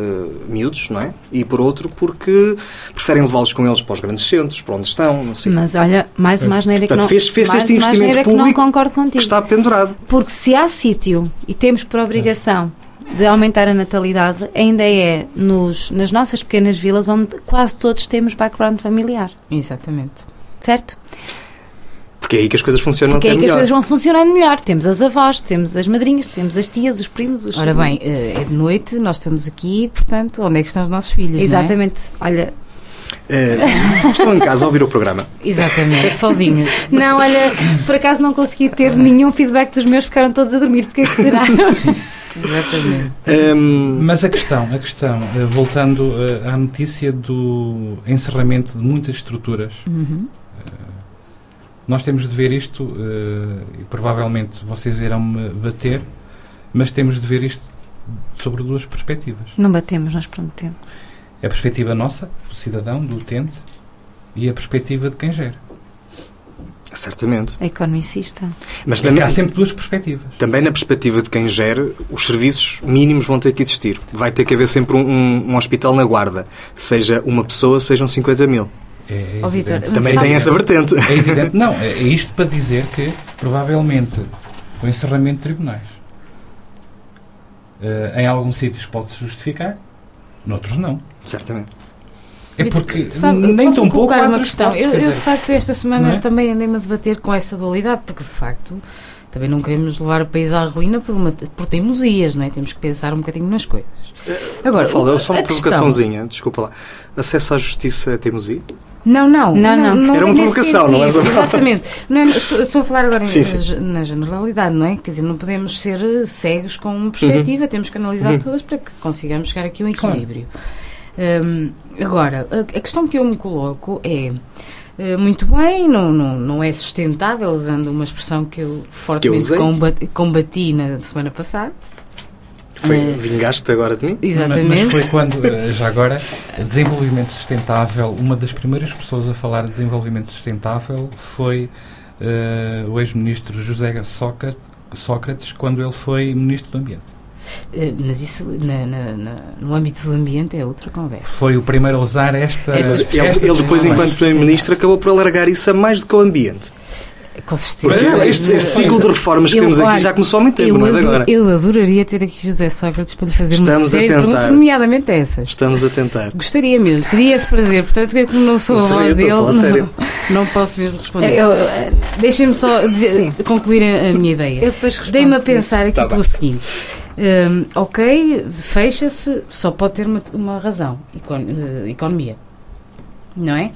miúdos, não é? E por outro, porque preferem levá-los com eles para os grandes centros, para onde estão, não sei. Mas olha, mais uma asneira que não, fez- fez mais este investimento asneira que não público concordo que contigo. está pendurado. Porque se há sítio e temos por obrigação de aumentar a natalidade, ainda é nos, nas nossas pequenas vilas onde quase todos temos background familiar. Exatamente. Certo? Porque é aí que as coisas funcionam Porque é aí que as melhor. coisas vão funcionando melhor. Temos as avós, temos as madrinhas, temos as tias, os primos, os Ora bem, eh, é de noite, nós estamos aqui, portanto, onde é que estão os nossos filhos? não é? Exatamente. Olha, Eh, estão em casa a ouvir o programa. (laughs) Exatamente, sozinhos. não, olha, por acaso não consegui ter nenhum feedback dos meus, ficaram todos a dormir. Porque é que será? (laughs) Exatamente. Ehm, Mas a questão, a questão, eh, voltando eh, à notícia do encerramento de muitas estruturas, Uhum. Nós temos de ver isto, eh, e provavelmente vocês irão me bater, mas temos de ver isto sobre duas perspectivas. Não batemos, nós prometemos. A perspectiva nossa, do cidadão, do utente, e a perspectiva de quem gera. certamente. A economicista. Mas É também, há sempre duas perspectivas. também na perspectiva de quem gera, os serviços mínimos vão ter que existir. Vai ter que haver sempre um, um- um hospital na guarda. Seja uma pessoa, sejam 50 mil. É, é evidente. Mas Também tem essa vertente. É evidente. Não, é, é isto para dizer que, provavelmente, o encerramento de tribunais eh, em alguns sítios pode-se justificar, noutros não. Certamente. É porque Sabe, nem tão pouco uma questão. hipóteses, Eu, eu, de facto, esta semana é? também andei-me a debater com essa dualidade, porque, de facto, também não queremos levar o país à ruína por, uma, por teimosias, não é? Temos que pensar um bocadinho nas coisas. Agora, Fala, só uma questão- provocaçãozinha, desculpa lá. Acesso à justiça é teimosia? Não, não. Não, não. Era uma provocação, não é? (laughs) Exatamente. Não é- estou, estou a falar agora em- Sim, sim. na generalidade, não é? Quer dizer, não podemos ser eh, cegos com uma perspectiva, temos que analisar Uhum. todas para que consigamos chegar aqui a um equilíbrio. Hum, agora, a, a questão que eu me coloco é. Eh, Muito bem, não, não, não é sustentável, usando uma expressão que eu fortemente usei. combati, combati na semana passada. Foi, É. vingaste agora de mim? Mas, Exatamente. mas foi quando, eh, já agora, desenvolvimento sustentável, uma das primeiras pessoas a falar de desenvolvimento sustentável foi eh, o ex-ministro José Sócrates, quando ele foi ministro do Ambiente. Eh, Mas isso, na- na- na- no âmbito do ambiente, é outra conversa. Foi o primeiro a usar esta. Estas- Ele, esta ele depois, enquanto Primeiro-Ministro, acabou por alargar isso a mais do que o ambiente. Com certeza. Porque Pois, este, este ciclo de reformas que Eu- temos aqui olha, já começou há muito tempo, não é de agora? eu adoraria ter aqui José Sócrates para lhe fazer uma Estamos a série de tentar. perguntas, nomeadamente essas. Estamos a tentar. Gostaria mesmo, teria esse prazer. Portanto, eu, como não sou Não a voz dele, não, não posso mesmo responder. Eu, Deixem-me só dizer- concluir a, a minha ideia. eu depois. Dei-me a pensar aqui Tá pelo bem. seguinte: hum, ok, fecha-se, só pode ter uma, uma razão, econ- eh, economia, não é?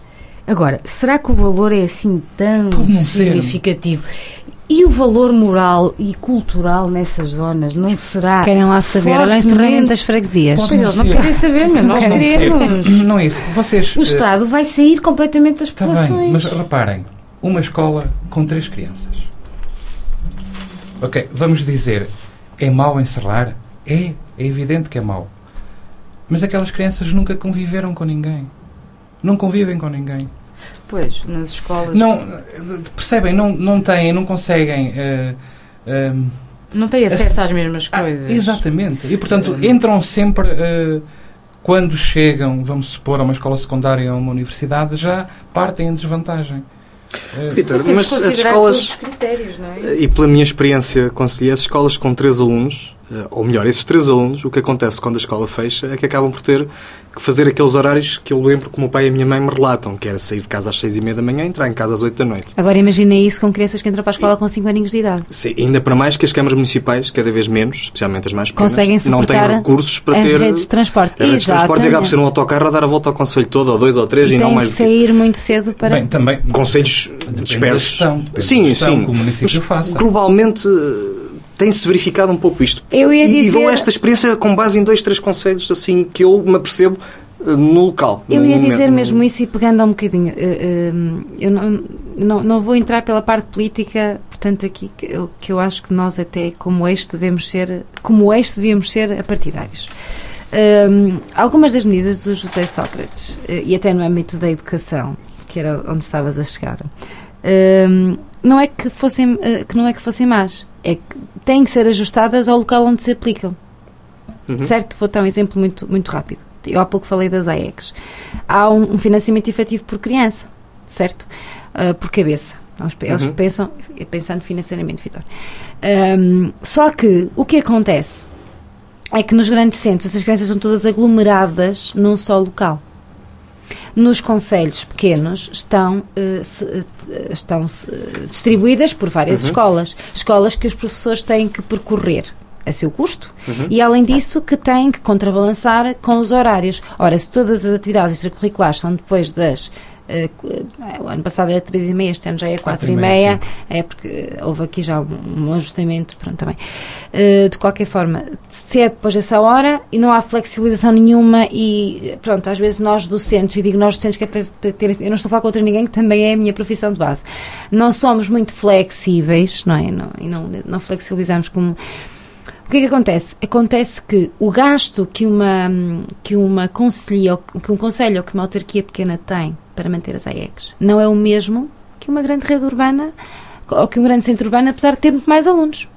Agora, será que o valor é assim tão não ser. significativo? E o valor moral e cultural nessas zonas não será. Querem lá saber, olhem encerramento das freguesias. Pois eles não querem saber, mas nós não ser. queremos. Não é isso. Vocês. O eh, Estado vai sair completamente das Está populações. bem, mas reparem, uma escola com três crianças. Ok, vamos dizer, é mau encerrar? É, é evidente que é mau. Mas aquelas crianças nunca conviveram com ninguém. Não convivem com ninguém. Pois, nas escolas. Não, percebem, não, não têm, não conseguem. eh, eh, Não tem acesso às mesmas ah, coisas. exatamente. E portanto entram sempre. eh, quando chegam, vamos supor, a uma escola secundária ou a uma universidade, já partem em desvantagem. Vitor, mas as escolas, é? e pela minha experiência conselhei, as escolas com três alunos, ou melhor, esses três alunos, o que acontece quando a escola fecha é que acabam por ter que fazer aqueles horários que eu lembro que o meu pai e a minha mãe me relatam, que era sair de casa às seis e meia da manhã e entrar em casa às oito da noite. Agora imagina isso com crianças que entram para a escola com 5 aninhos de idade. Sim, ainda para mais que as câmaras municipais, cada vez menos, especialmente as mais pequenas, Conseguem não têm recursos para As ter redes de transporte. as redes de transportes e acaba por ser um autocarro a dar a volta ao Conselho todo, ou dois ou três, e, E não mais do que isso. sair muito cedo para... Bem, também. Conselhos dispersos. Sim, sim. que o município faça. Globalmente eh, tem-se verificado um pouco isto. Eu ia e, e dizer- dou esta experiência com base em dois, três conselhos assim que eu me apercebo eh, no local. Eu ia dizer mesmo isso e pegando um bocadinho. eh, eh, eu não, não, não vou entrar pela parte política, portanto, aqui que eu, que eu acho que nós, até como eixo, devemos ser, como eixo, devíamos ser partidários. Hum, algumas das medidas do José Sócrates, e até no âmbito da educação, que era onde estavas a chegar, hum, não é que fossem, que não é que fossem más, é que têm que ser ajustadas ao local onde se aplicam. Uhum. Certo? Vou dar um exemplo muito, muito rápido. Eu há pouco falei das AECs. Há um, um financiamento efetivo por criança, certo? Ah, por cabeça. Eles, Uhum. pensam, pensando financeiramente, Vitor. Ahm, só que o que acontece é que nos grandes centros essas crianças são todas aglomeradas num só local. Nos conselhos pequenos estão, eh, se- eh, estão eh, distribuídas por várias Uhum. escolas. Escolas que os professores têm que percorrer a seu custo Uhum. e, além disso, que têm que contrabalançar com os horários. Ora, se todas as atividades extracurriculares são depois das. Eh, eh, o ano passado era 3 e meia, este ano já é 4 e meia, é porque houve aqui já um, um ajustamento, pronto, também. Eh, de qualquer forma, se é depois dessa hora e não há flexibilização nenhuma e, pronto, às vezes nós docentes, e digo nós docentes que é para, para ter, eu não estou a falar contra ninguém, que também é a minha profissão de base, não somos muito flexíveis, não é? Não, e não, não flexibilizamos como... O que é que acontece? Acontece que o gasto que uma, que uma conselhia, ou que um conselho ou que uma autarquia pequena tem para manter as AECs não é o mesmo que uma grande rede urbana ou que um grande centro urbano, apesar de ter muito mais alunos.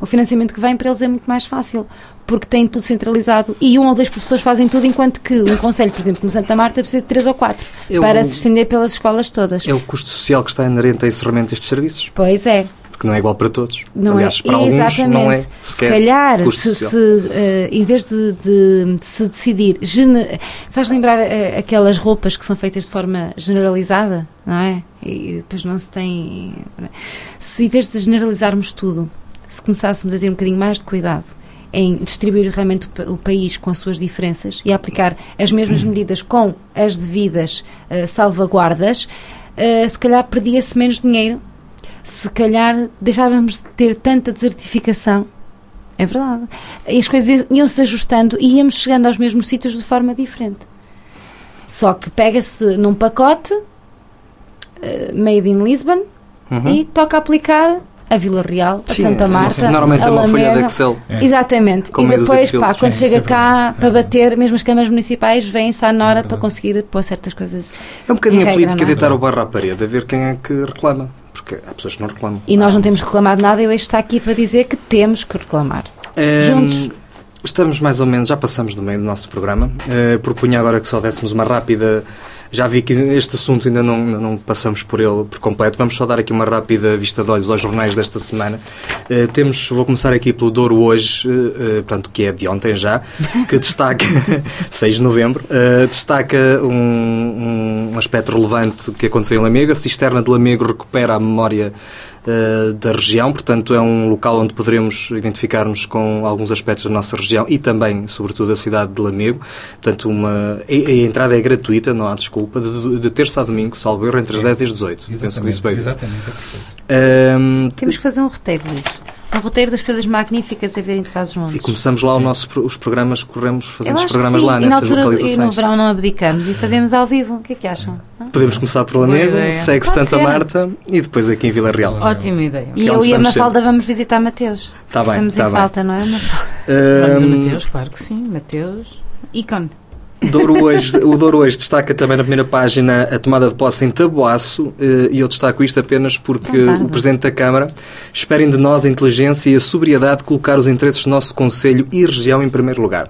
O financiamento que vem para eles é muito mais fácil, porque tem tudo centralizado e um ou dois professores fazem tudo, enquanto que um conselho, por exemplo, como Santa Marta, precisa de três ou quatro É o- para se estender pelas escolas todas. É o custo social que está inerente a encerramento destes serviços, Pois é. Porque não é igual para todos. Não Aliás, é, para alguns exatamente. não é se sequer calhar, custo se, se, eh, em vez de, de- de se decidir, gene- faz lembrar eh, aquelas roupas que são feitas de forma generalizada, não é? E depois não se tem. Se em vez de generalizarmos tudo, se começássemos a ter um bocadinho mais de cuidado em distribuir realmente o, pa- o país com as suas diferenças e aplicar as mesmas medidas com as devidas eh, salvaguardas, eh, se calhar perdia-se menos dinheiro se calhar deixávamos de ter tanta desertificação. É verdade. E as coisas iam-se ajustando e íamos chegando aos mesmos sítios de forma diferente. Só que pega-se num pacote eh, made in Lisbon Uhum. e toca aplicar a Vila Real, a Sim, Santa Marta, Normalmente a é uma folha de. Excel. É. Exatamente. Com e de depois, pá, quando Sim, chega é cá verdade. para É. bater, mesmo as câmaras municipais vêm-se à Nora É para conseguir pôr certas coisas. É um bocadinho a política não é? deitar o barro à parede, a ver quem é que reclama. Porque há pessoas que não reclamam. E nós não temos reclamado nada, eu este está aqui para dizer que temos que reclamar. Ehm, Juntos. Estamos mais ou menos, já passamos do meio do nosso programa. Eh, propunha agora que só dessemos uma rápida. Já vi que este assunto ainda não, não passamos por ele por completo. Vamos só dar aqui uma rápida vista de olhos aos jornais desta semana. Eh, temos, vou começar aqui pelo Douro hoje, eh, eh, portanto, que é de ontem já, que (laughs) destaca, (laughs) 6 de novembro, eh, destaca um, um aspecto relevante que aconteceu em Lamego. A cisterna de Lamego recupera a memória eh, da região, portanto é um local onde poderemos identificar-nos com alguns aspectos da nossa região e também, sobretudo, da cidade de Lamego. Portanto, uma, a, a entrada é gratuita, não há desculpa, de, de terça a domingo, salvo erro, entre as 10 e as 18. Penso que disse bem. Exatamente, é perfeito. Ahm, Temos que fazer um roteiro, Luís. Um roteiro das coisas magníficas a ver em trás os montes. e começamos lá o nosso, os programas, corremos, fazemos programas lá e na nessas altura, e no localizações. verão não abdicamos e fazemos ao vivo. O que é que acham? Podemos começar por ideia. segue-se Pode Santa ser. Marta e depois aqui em Vila Real. Ótima ideia. E é eu e a Mafalda vamos visitar Mateus. Está bem, Estamos está em bem. falta, não é, Mafalda? Vamos a Ahm, Mateus, claro que sim. Mateus, ícone. Douro hoje, o Douro hoje destaca também na primeira página a tomada de posse em Taboaço eh, e eu destaco isto apenas porque Então tá. o Presidente da Câmara esperem de nós a inteligência e a sobriedade de colocar os interesses do nosso Conselho e região em primeiro lugar.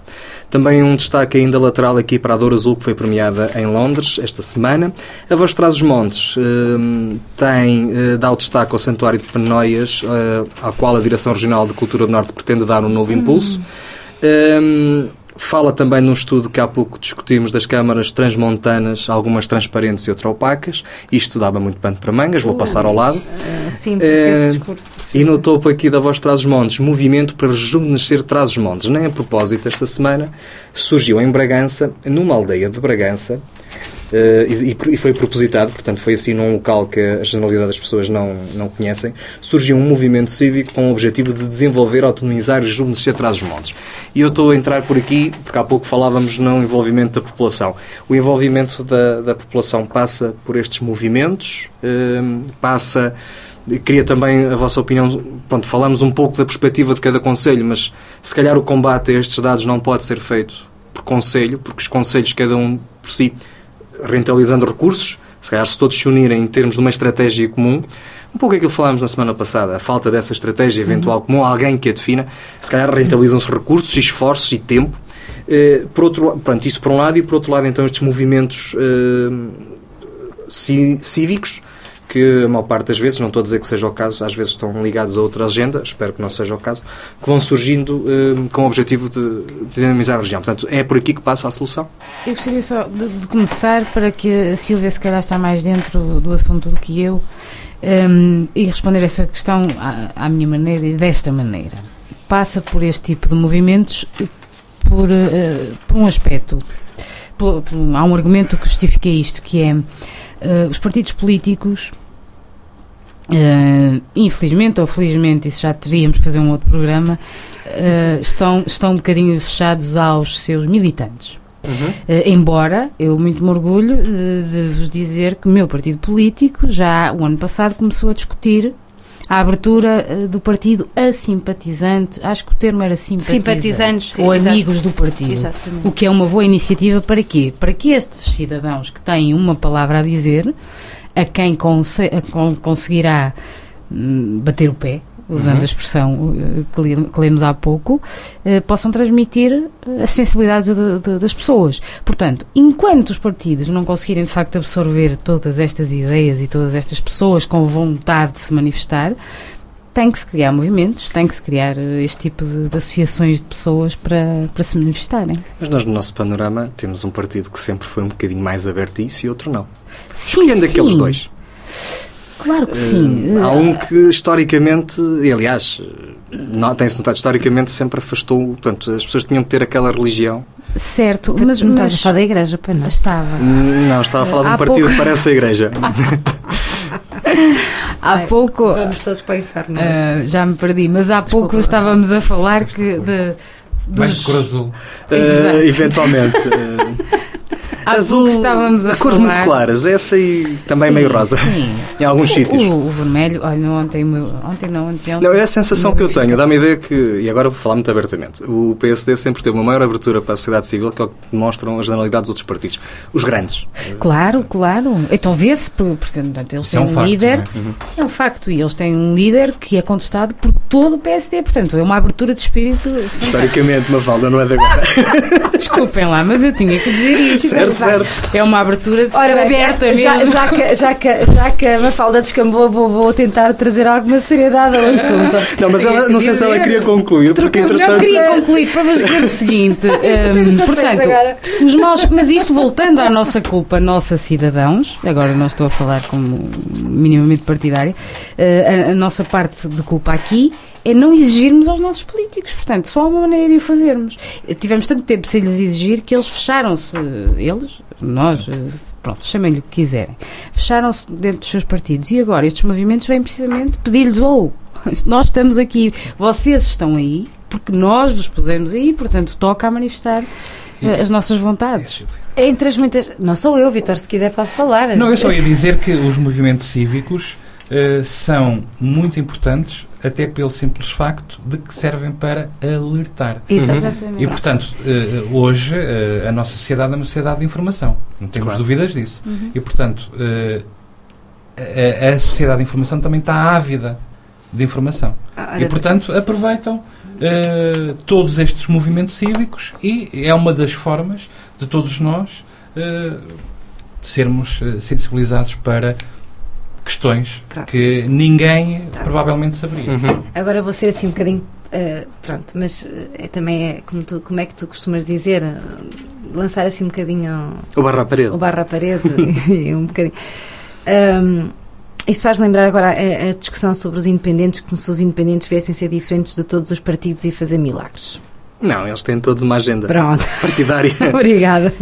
Também um destaque ainda lateral aqui para a Douro Azul que foi premiada em Londres esta semana. A Voz Trás os Montes eh, tem, eh, dá o destaque ao Santuário de Penóias, eh, ao qual a Direção Regional de Cultura do Norte pretende dar um novo impulso. Hum, fala também num estudo que há pouco discutimos das câmaras transmontanas, algumas transparentes e outras opacas. Isto dava muito pano para mangas, vou passar ao lado. Ah, sim, Eh, discurso. E no topo aqui da voz Trás-os-Montes, movimento para rejuvenescer Trás-os-Montes. Nem a propósito, esta semana surgiu em Bragança, numa aldeia de Bragança, eh, e, e foi propositado, portanto foi assim num local que a generalidade das pessoas não, não conhecem, surgiu um movimento cívico com o objetivo de desenvolver, autonomizar e rejuvenescer Trás-os-Montes. E eu estou a entrar por aqui, porque há pouco falávamos no envolvimento da população. O envolvimento da, da população passa por estes movimentos, eh, passa... Queria também a vossa opinião. Pronto, falamos um pouco da perspectiva de cada conselho, mas se calhar o combate a estes dados não pode ser feito por conselho, porque os conselhos, cada um por si, rentabilizando recursos, se calhar se todos se unirem em termos de uma estratégia comum, um pouco aquilo que falámos na semana passada, a falta dessa estratégia eventual comum, alguém que a defina, se calhar rentabilizam-se recursos, esforços e tempo. Eh, por outro, pronto, isso por um lado, e por outro lado, então, estes movimentos eh, cívicos que a maior parte das vezes, não estou a dizer que seja o caso, às vezes estão ligados a outra agenda, espero que não seja o caso, que vão surgindo eh, com o objetivo de, de dinamizar a região. Portanto, é por aqui que passa a solução. Eu gostaria só de, de começar para que a Silvia, se calhar, está mais dentro do assunto do que eu hum, e responder essa questão à, à minha maneira e desta maneira. Passa por este tipo de movimentos por, eh, por um aspecto. Por- por- há um argumento que justifica isto, que é eh, os partidos políticos. Eh, infelizmente ou felizmente, isso já teríamos que fazer um outro programa, eh, estão, estão um bocadinho fechados aos seus militantes. Eh, embora eu muito me orgulho de, de vos dizer que o meu partido político já o ano passado começou a discutir a abertura do partido a simpatizantes, acho que o termo era simpatizantes, Simpatizantes, ou amigos do partido. Exatamente. O que é uma boa iniciativa para quê? Para que estes cidadãos que têm uma palavra a dizer, a quem conse conseguirá hum, bater o pé, usando Uhum. a expressão eh, que, li- que lemos há pouco, eh, possam transmitir as sensibilidades de- de- das pessoas. Portanto, enquanto os partidos não conseguirem de facto absorver todas estas ideias e todas estas pessoas com vontade de se manifestar, tem que se criar movimentos, tem que se criar eh, este tipo de, de associações de pessoas para, para se manifestarem. Mas nós, no nosso panorama, temos um partido que sempre foi um bocadinho mais aberto a isso e outro não. Sim, Escolhendo aqueles sim. dois. Claro que sim. Eh, há um que historicamente, e aliás, eh, tem-se notado historicamente, sempre afastou. Portanto, as pessoas tinham que ter aquela religião. Certo, Mas, mas, não estás a falar da igreja, pois não. estava. Não, estava a falar de um Há partido pouco- que parece a igreja. (laughs) Há Ai, pouco. Vamos todos para o inferno. ah, já me perdi, mas há Desculpa. pouco estávamos a falar que de, Mais dos- de cor azul. Exato. eventualmente. (laughs) azul, estávamos a cores falar. muito claras, essa e também Sim, meio rosa. Sim. Em alguns sítios. O, o vermelho, olha, ontem, o ontem não, ontem, ontem Não, é a sensação o que eu tenho, dá-me a ideia que, e agora vou falar muito abertamente, o PSD sempre teve uma maior abertura para a sociedade civil que é o que demonstram as generalidades dos outros partidos. Os grandes. Claro, claro. Então vê-se, por- portanto, eles Isso é têm um um, facto, líder, não é? um facto, e eles têm um líder que é contestado por todo o PSD, portanto, é uma abertura de espírito. fantástica. Historicamente, Mafalda, não é de agora. (laughs) Desculpem lá, mas eu tinha que dizer isto. certo, certo. É uma abertura Ora, aberta já, mesmo. já, que, já, que, já que a Mafalda descambou, vou, vou tentar trazer alguma seriedade ao assunto. Não, mas ela, não sei se ela queria concluir, porque Não entretanto. queria concluir para vos dizer o seguinte, (laughs) hum, portanto, os maus, mas isto voltando à nossa culpa, nossa cidadãos, agora não estou a falar como minimamente partidária, eh, a, a nossa parte de culpa aqui é não exigirmos aos nossos políticos, portanto, só há uma maneira de o fazermos. Eh, Tivemos tanto tempo sem lhes exigir que eles fecharam-se, eles, nós, eh, pronto, chamem-lhe o que quiserem, fecharam-se dentro dos seus partidos e agora estes movimentos vêm precisamente pedir-lhes, ou oh, nós estamos aqui, vocês estão aí, porque nós vos pusemos aí, portanto toca a manifestar uh, as nossas vontades. Entre as muitas. Não sou eu, Vitor, se quiser pode falar. Não, eu só ia dizer que os movimentos cívicos uh, são muito importantes até pelo simples facto de que servem para alertar. Exatamente. E, portanto, uh, hoje uh, a nossa sociedade é uma sociedade de informação. Não temos claro. dúvidas disso. Uhum. E, portanto, a, a, sociedade de informação também está ávida de informação. Ah, e, portanto, aproveitam todos estes movimentos cívicos e é uma das formas de todos nós sermos sensibilizados para questões pronto. que ninguém tá. provavelmente saberia. Uhum. Agora vou ser assim um bocadinho. Uh, pronto, mas é, também é como, tu, como é que tu costumas dizer, uh, lançar assim um bocadinho. O barra à parede. O barra à parede, (laughs) um bocadinho. Um, isto faz lembrar agora a, a, discussão sobre os independentes, como se os independentes viessem ser diferentes de todos os partidos e fazer milagres. Não, eles têm todos uma agenda Pronto. (laughs) partidária. (laughs) Obrigada.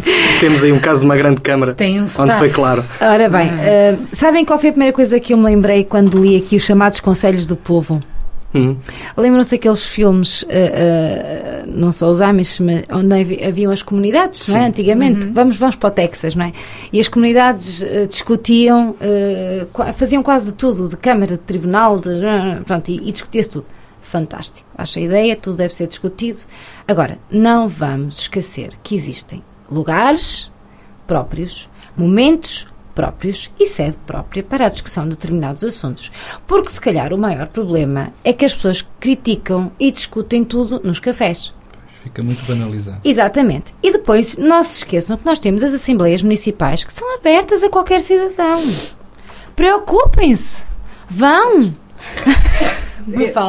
Temos aí um caso de uma grande Câmara, Tem um onde foi claro. Ora bem, uh, sabem qual foi a primeira coisa que eu me lembrei quando li aqui os chamados Conselhos do Povo? Hum. Lembram-se aqueles filmes, uh, uh, não só os Amish, mas onde haviam as comunidades, Sim. não é? Antigamente, uhum. vamos, vamos para o Texas, não é? E as comunidades uh, discutiam, faziam quase de tudo, de Câmara, de Tribunal, de, pronto, e, e discutia-se tudo fantástico. Acho a ideia, tudo deve ser discutido. Agora, não vamos esquecer que existem lugares próprios, momentos próprios e sede própria para a discussão de determinados assuntos. Porque, se calhar, o maior problema é que as pessoas criticam e discutem tudo nos cafés. Fica muito banalizado. Exatamente. E depois, não se esqueçam que nós temos as Assembleias Municipais que são abertas a qualquer cidadão. Preocupem-se. Vão. (laughs)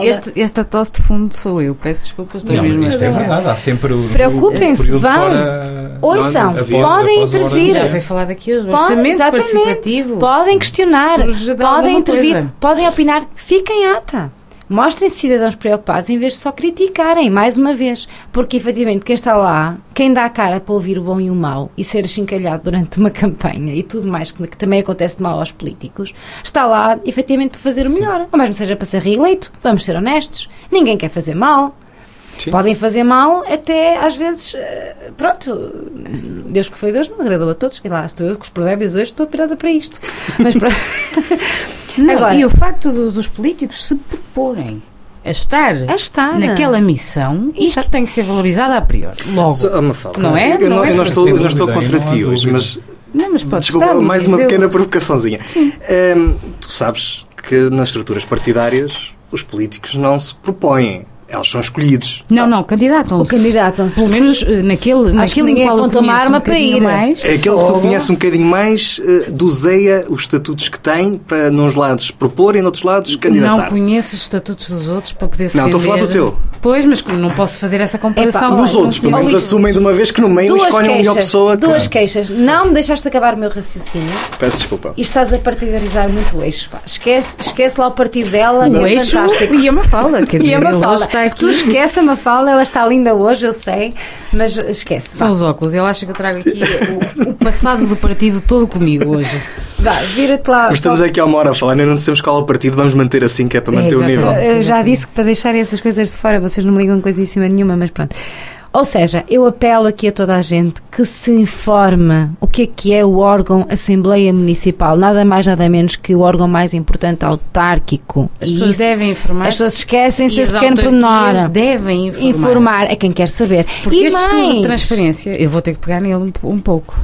Este, este tosse de fundo sou eu, peço desculpa, estou não, mesmo Isto é verdade, há sempre o. Preocupem-se, vão. Fora... Ouçam, podem intervir. Já foi falado aqui hoje, o orçamento participativo. Podem questionar, podem intervir, coisa. podem opinar, fiquem ata. Mostrem-se cidadãos preocupados em vez de só criticarem, mais uma vez. Porque, efetivamente, quem está lá, quem dá a cara para ouvir o bom e o mau e ser achincalhado durante uma (laughs) campanha e tudo mais que, que também acontece de mal aos políticos, está lá, efetivamente, para fazer o melhor. Ou mesmo seja para ser reeleito, vamos ser honestos. Ninguém quer fazer mal. Sim. Podem fazer mal até às vezes, eh, pronto, Deus que foi Deus não agradou a todos, e lá estou eu com os provérbios hoje, estou pirada para isto. Mas (laughs) não, Agora, e o facto dos, dos políticos se proporem a estar, a estar naquela missão, isto tem que ser valorizado a priori. Logo. não é? Eu não, eu não estou, eu não estou contra ti hoje, mas. Não, mas pode Desculpa, estar, mais uma pequena provocaçãozinha. Um, tu sabes que nas estruturas partidárias os políticos não se propõem eles são escolhidos. Não, não, candidatam-se. Candidatam-se. Pelo menos uh, naquele, Acho que ninguém aponta uma arma um para ir. Mais. É aquele que tu conheces um bocadinho mais, uh, doseia os estatutos que tem para, nos lados, propor e, noutros lados, candidatar. Não conheço os estatutos dos outros para poder defender. Não, estou a falar do teu. Pois, mas não posso fazer essa comparação. Epa, os outros, pelo menos, assumem de uma vez que no meio duas escolhem queixas, a melhor pessoa. Que... Duas queixas. Não me deixaste acabar o meu raciocínio. Peço desculpa. E estás a partidarizar muito o eixo. Pá. Esquece, esquece lá o partido dela. O é eixo fantástico. e a Mafalda. Quer (laughs) dizer, e a Mafalda. Está aqui. Tu esquece a Mafalda, ela está linda hoje, eu sei, mas esquece. São os óculos. Ele acha que eu trago aqui o, o passado do partido todo comigo hoje. Vá, vira-te lá. Mas estamos aqui há uma hora a falar, não dissemos qual é o partido, vamos manter assim, que é para manter é, o nível. Eu já disse que para deixar essas coisas de fora, vocês não me ligam coisíssima nenhuma, mas pronto. Ou seja, eu apelo aqui a toda a gente que se informe o que é que é o órgão Assembleia Municipal, nada mais nada menos que o órgão mais importante autárquico. As pessoas Isso, devem informar. As pessoas esquecem-se esse pequeno pormenor. devem informar. informar a quem quer saber. Porque e este mais, estudo de transparência, eu vou ter que pegar nele um, um pouco.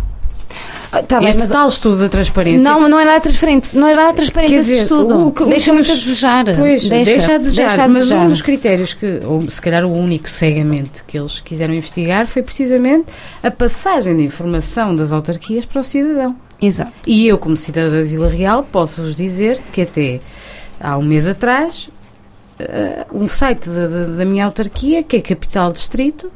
Ah, tá este bem, tal estudo da transparência. Não, não é nada transparente. Não é nada transparente Quer esse dizer, estudo. O, que, deixa muito a desejar. Pois, deixa, deixa a desejar. Deixa a mas desejar. um dos critérios que, ou se calhar o único cegamente que eles quiseram investigar foi precisamente a passagem de informação das autarquias para o cidadão. Exato. E eu, como cidadã de Vila Real, posso-vos dizer que até há um mês atrás, uh, um site da, da, da minha autarquia, que é Capital Distrito,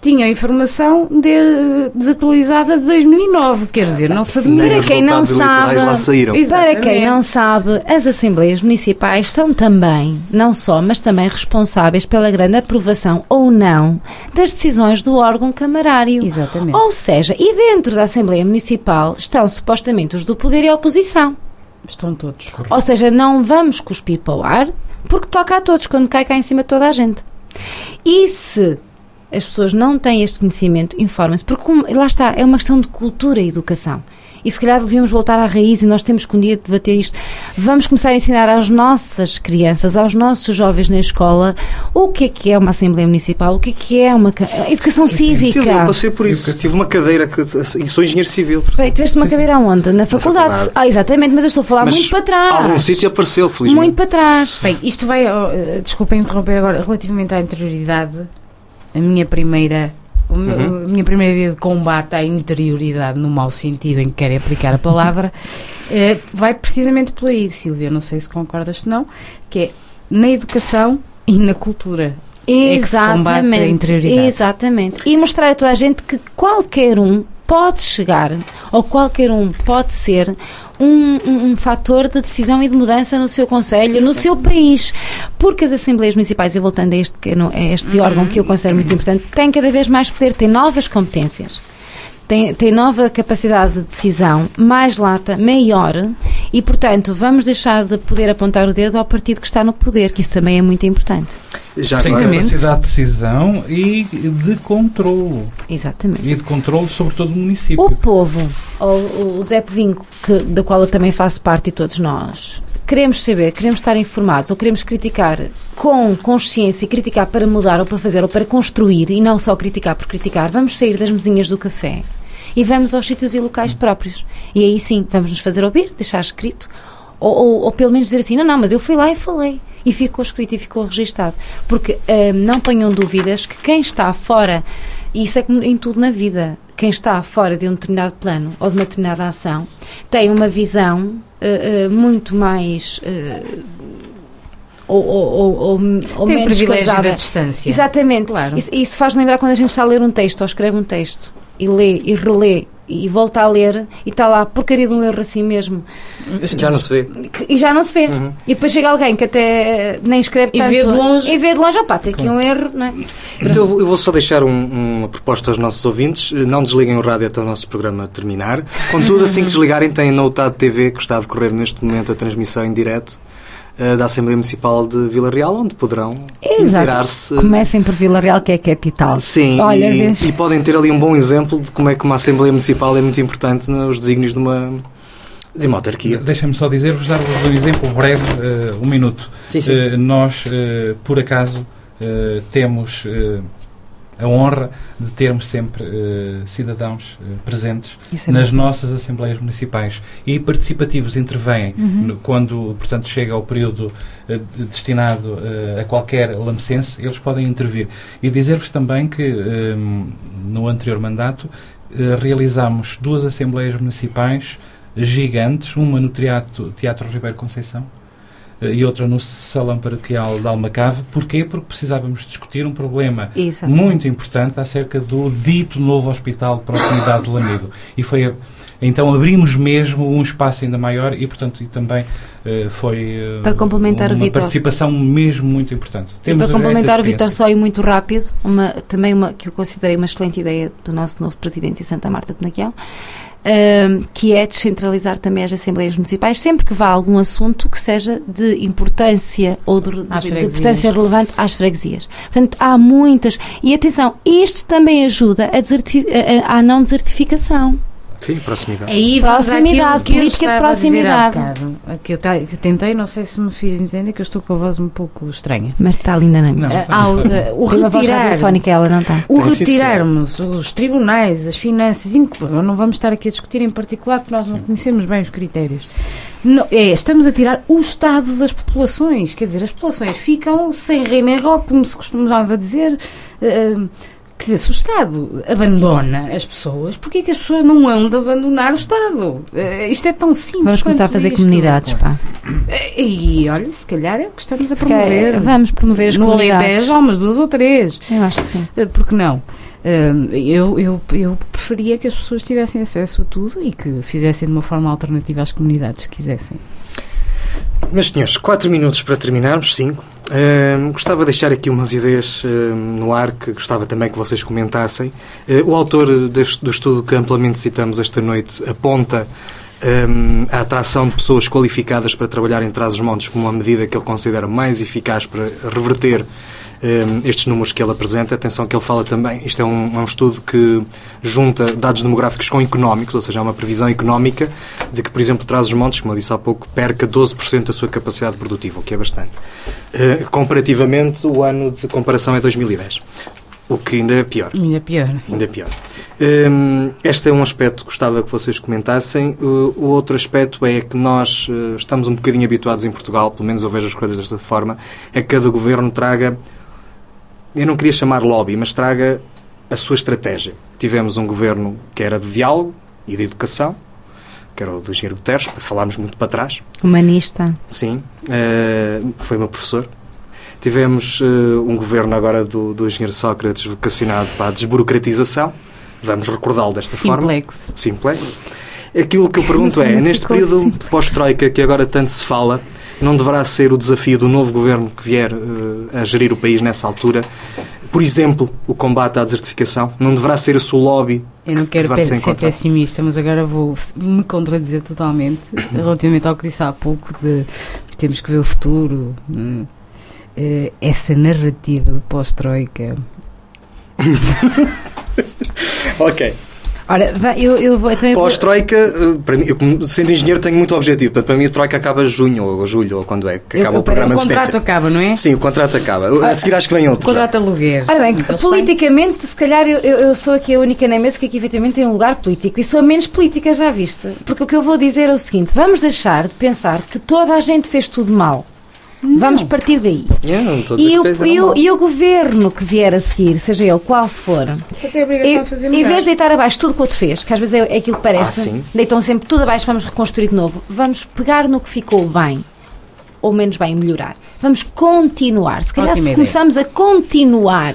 tinha informação de, desatualizada de 2009, quer dizer, não sabia. Nem Para os quem não sabe- lá saíram. Exatamente. Para quem não sabe, as Assembleias Municipais são também, não só, mas também responsáveis pela grande aprovação ou não das decisões do órgão camarário. Exatamente. Ou seja, e dentro da Assembleia Municipal estão supostamente os do poder e a oposição. Estão todos. Ou seja, não vamos cuspir para o ar, porque toca a todos quando cai cá em cima de toda a gente. E se as pessoas não têm este conhecimento, informem-se, porque como- lá está, é uma questão de cultura e educação. E se calhar devíamos voltar à raiz e nós temos que um dia debater isto. Vamos começar a ensinar às nossas crianças, aos nossos jovens na escola, o que é que é uma Assembleia Municipal, o que é que é uma ca- educação cívica. Silvia, eu passei por isso. Educação. Tive uma cadeira que, e sou engenheiro civil. Bem, tiveste uma cadeira aonde? Na faculdade. faculdade. Ah, exatamente, mas eu estou a falar Mas muito para trás. Algum sítio apareceu, felizmente. Muito para trás. Bem, isto vai. oh, desculpem interromper agora, relativamente à interioridade, a minha primeira. Uhum. A minha primeira ideia de combate à interioridade, no mau sentido em que querem aplicar a palavra, (laughs) eh, vai precisamente por aí, Silvia. Não sei se concordas se não, que é na educação e na cultura. É se combate a interioridade. Exatamente. E mostrar a toda a gente que qualquer um pode chegar, ou qualquer um pode ser, um, um, um fator de decisão e de mudança no seu conselho, no seu país. Porque as Assembleias Municipais, e voltando a este, a este órgão que eu considero muito importante, têm cada vez mais poder, têm novas competências. Tem, tem nova capacidade de decisão, mais lata, maior, e portanto vamos deixar de poder apontar o dedo ao partido que está no poder, que isso também é muito importante. Já Tem capacidade de decisão e de controlo. Exatamente. E de controlo sobre todo o município. O povo, ou o Zé Povinho, que, da qual eu também faço parte e todos nós, queremos saber, queremos estar informados ou queremos criticar com consciência e criticar para mudar ou para fazer ou para construir e não só criticar por criticar, vamos sair das mesinhas do café e vamos aos sítios e locais próprios. E aí sim, vamos nos fazer ouvir, deixar escrito ou, ou, ou pelo menos dizer assim, não, não, mas eu fui lá e falei. E ficou escrito e ficou registado. Porque hum, não ponham dúvidas que quem está fora, e isso é como em tudo na vida, quem está fora de um determinado plano ou de uma determinada ação, tem uma visão uh, uh, muito mais. uh, ou, ou, ou, ou, Tem o menos privilégio casada. da distância. Exatamente. Claro. Isso, isso faz lembrar quando a gente está a ler um texto ou escreve um texto e lê e relê e volta a ler e está lá a porcaria de um erro assim mesmo já não se vê. e já não se vê. Uhum. E depois chega alguém que até nem escreve E tanto. vê de longe. E vê de longe, opá, tem aqui um erro, não é? Então eu vou- eu vou só deixar um- uma proposta aos nossos ouvintes. Não desliguem o rádio até o nosso programa terminar. Contudo, assim que desligarem, têm na UTAD TV, que está a decorrer neste momento a transmissão em direto da Assembleia Municipal de Vila Real, onde poderão Exato. inteirar-se. Comecem por Vila Real, que é a capital. Sim, Olha, e, e podem ter ali um bom exemplo de como é que uma Assembleia Municipal é muito importante nos desígnios de uma, de uma autarquia. Deixem-me só dizer-vos, dar-vos um exemplo breve, eh, um minuto. Sim, sim. Eh, nós, eh, por acaso, eh, temos eh, a honra de termos sempre eh, cidadãos eh, presentes é nas bom. nossas Assembleias Municipais e participativos intervêm Uhum. no- quando, portanto, chega ao período de- destinado a qualquer lamecense, eles podem intervir. E dizer-vos também que eh, no anterior mandato realizámos duas Assembleias Municipais gigantes, uma no Teatro, Teatro Ribeiro Conceição e outra no Salão Paroquial de Almacave. Porquê? Porque precisávamos discutir um problema Exato. muito importante acerca do dito novo hospital de proximidade de Lamido. E foi a- então abrimos mesmo um espaço ainda maior e, portanto, e também eh, foi eh, Para complementar o uma Vítor. participação mesmo muito importante. E Temos para complementar o Vitor só e muito rápido, uma, também uma que eu considerei uma excelente ideia do nosso novo presidente em Santa Marta de Naquião, ahm, que é descentralizar também as Assembleias Municipais, sempre que vá algum assunto que seja de importância ou de, de- de importância relevante às freguesias. Portanto, há muitas. E atenção, isto também ajuda a, a- a- à não desertificação. Sim, proximidade. Aí Proximidade, que eu política de proximidade. bocado, a que eu, que tentei, não sei se me fiz entender, que eu estou com a voz um pouco estranha. Mas está linda na Não, minha. está- Ah, o, eh, o retirar, radiofónica, ela não está. o retirarmos os tribunais, as finanças, não vamos estar aqui a discutir em particular porque nós não conhecemos bem os critérios. Não, é, estamos a tirar o estado das populações, quer dizer, as populações ficam sem rei nem rock, como se costumava dizer. eh, Quer dizer, se o Estado abandona as pessoas, porquê é que as pessoas não hão de abandonar o Estado? Eh, isto é tão simples. Vamos começar a fazer comunidades, pá. Eh, E olha, se calhar é o que estamos a Se calhar, promover. Vamos promover as no comunidades. Alentejo, há umas duas ou três. Eu acho que sim. Eh, Porque não? Uh, eu, eu, eu preferia que as pessoas tivessem acesso a tudo e que fizessem de uma forma alternativa às comunidades que quisessem. Meus senhores, quatro minutos para terminarmos, cinco. Gostava de deixar aqui umas ideias uh, no ar que gostava também que vocês comentassem. Uh, o autor deste, do estudo que amplamente citamos esta noite aponta um, a atração de pessoas qualificadas para trabalhar em Trás-os-Montes como uma medida que ele considera mais eficaz para reverter estes números que ele apresenta. Atenção que ele fala também, isto é um, é um, estudo que junta dados demográficos com económicos, ou seja, é uma previsão económica de que, por exemplo, Trás-os-Montes, como eu disse há pouco, perca 12% da sua capacidade produtiva, o que é bastante. Uh, comparativamente, o ano de comparação é 2010. O que ainda é pior. Ainda é pior. Ainda é pior. Um, este é um aspecto que gostava que vocês comentassem. O, o outro aspecto é que nós uh, estamos um bocadinho habituados em Portugal, pelo menos eu vejo as coisas desta forma, é que cada governo traga, eu não queria chamar lobby, mas traga a sua estratégia. Tivemos um governo que era de diálogo e de educação, que era o do Engenheiro Guterres, falámos muito para trás. Humanista. Sim, uh, foi meu professor. Tivemos uh, um governo agora do, do engenheiro Sócrates vocacionado para a desburocratização. Vamos recordá-lo desta Simplex. forma. Simplex. Aquilo que eu pergunto é, (laughs) neste período pós-Troika que agora tanto se fala, não deverá ser o desafio do novo governo que vier uh, a gerir o país nessa altura, por exemplo, o combate à desertificação? Não deverá ser o seu lobby? Eu não quero que ser, ser pessimista, mas agora vou me contradizer totalmente (coughs) relativamente ao que disse há pouco de temos que ver o futuro. Uh, essa narrativa do pós-Troika. (laughs) ok. Ora, eu, eu vou também. Pós-Troika, eh, para mim, eu, sendo engenheiro, tenho muito objetivo. Portanto, para mim, a Troika acaba junho ou julho, ou quando é que acaba eu, o programa de assistência. O contrato acaba, não é? Sim, o contrato acaba. A seguir, acho que vem outro. O contrato aluguer. Ora bem, então, politicamente, se calhar eu, eu, sou aqui a única na mesa que aqui, efetivamente, tem um lugar político. E sou a menos política, já viste? Porque o que eu vou dizer é o seguinte: vamos deixar de pensar que toda a gente fez tudo mal. Não. Vamos partir daí. e, o, e, o, e o governo que vier a seguir, seja ele qual for, e, em vez de deitar abaixo tudo o que outro fez, que às vezes é, é aquilo que parece, ah, deitam sempre tudo abaixo, vamos reconstruir de novo. Vamos pegar no que ficou bem ou menos bem melhorar. Vamos continuar. Se calhar, Ótima se começamos ideia. a continuar,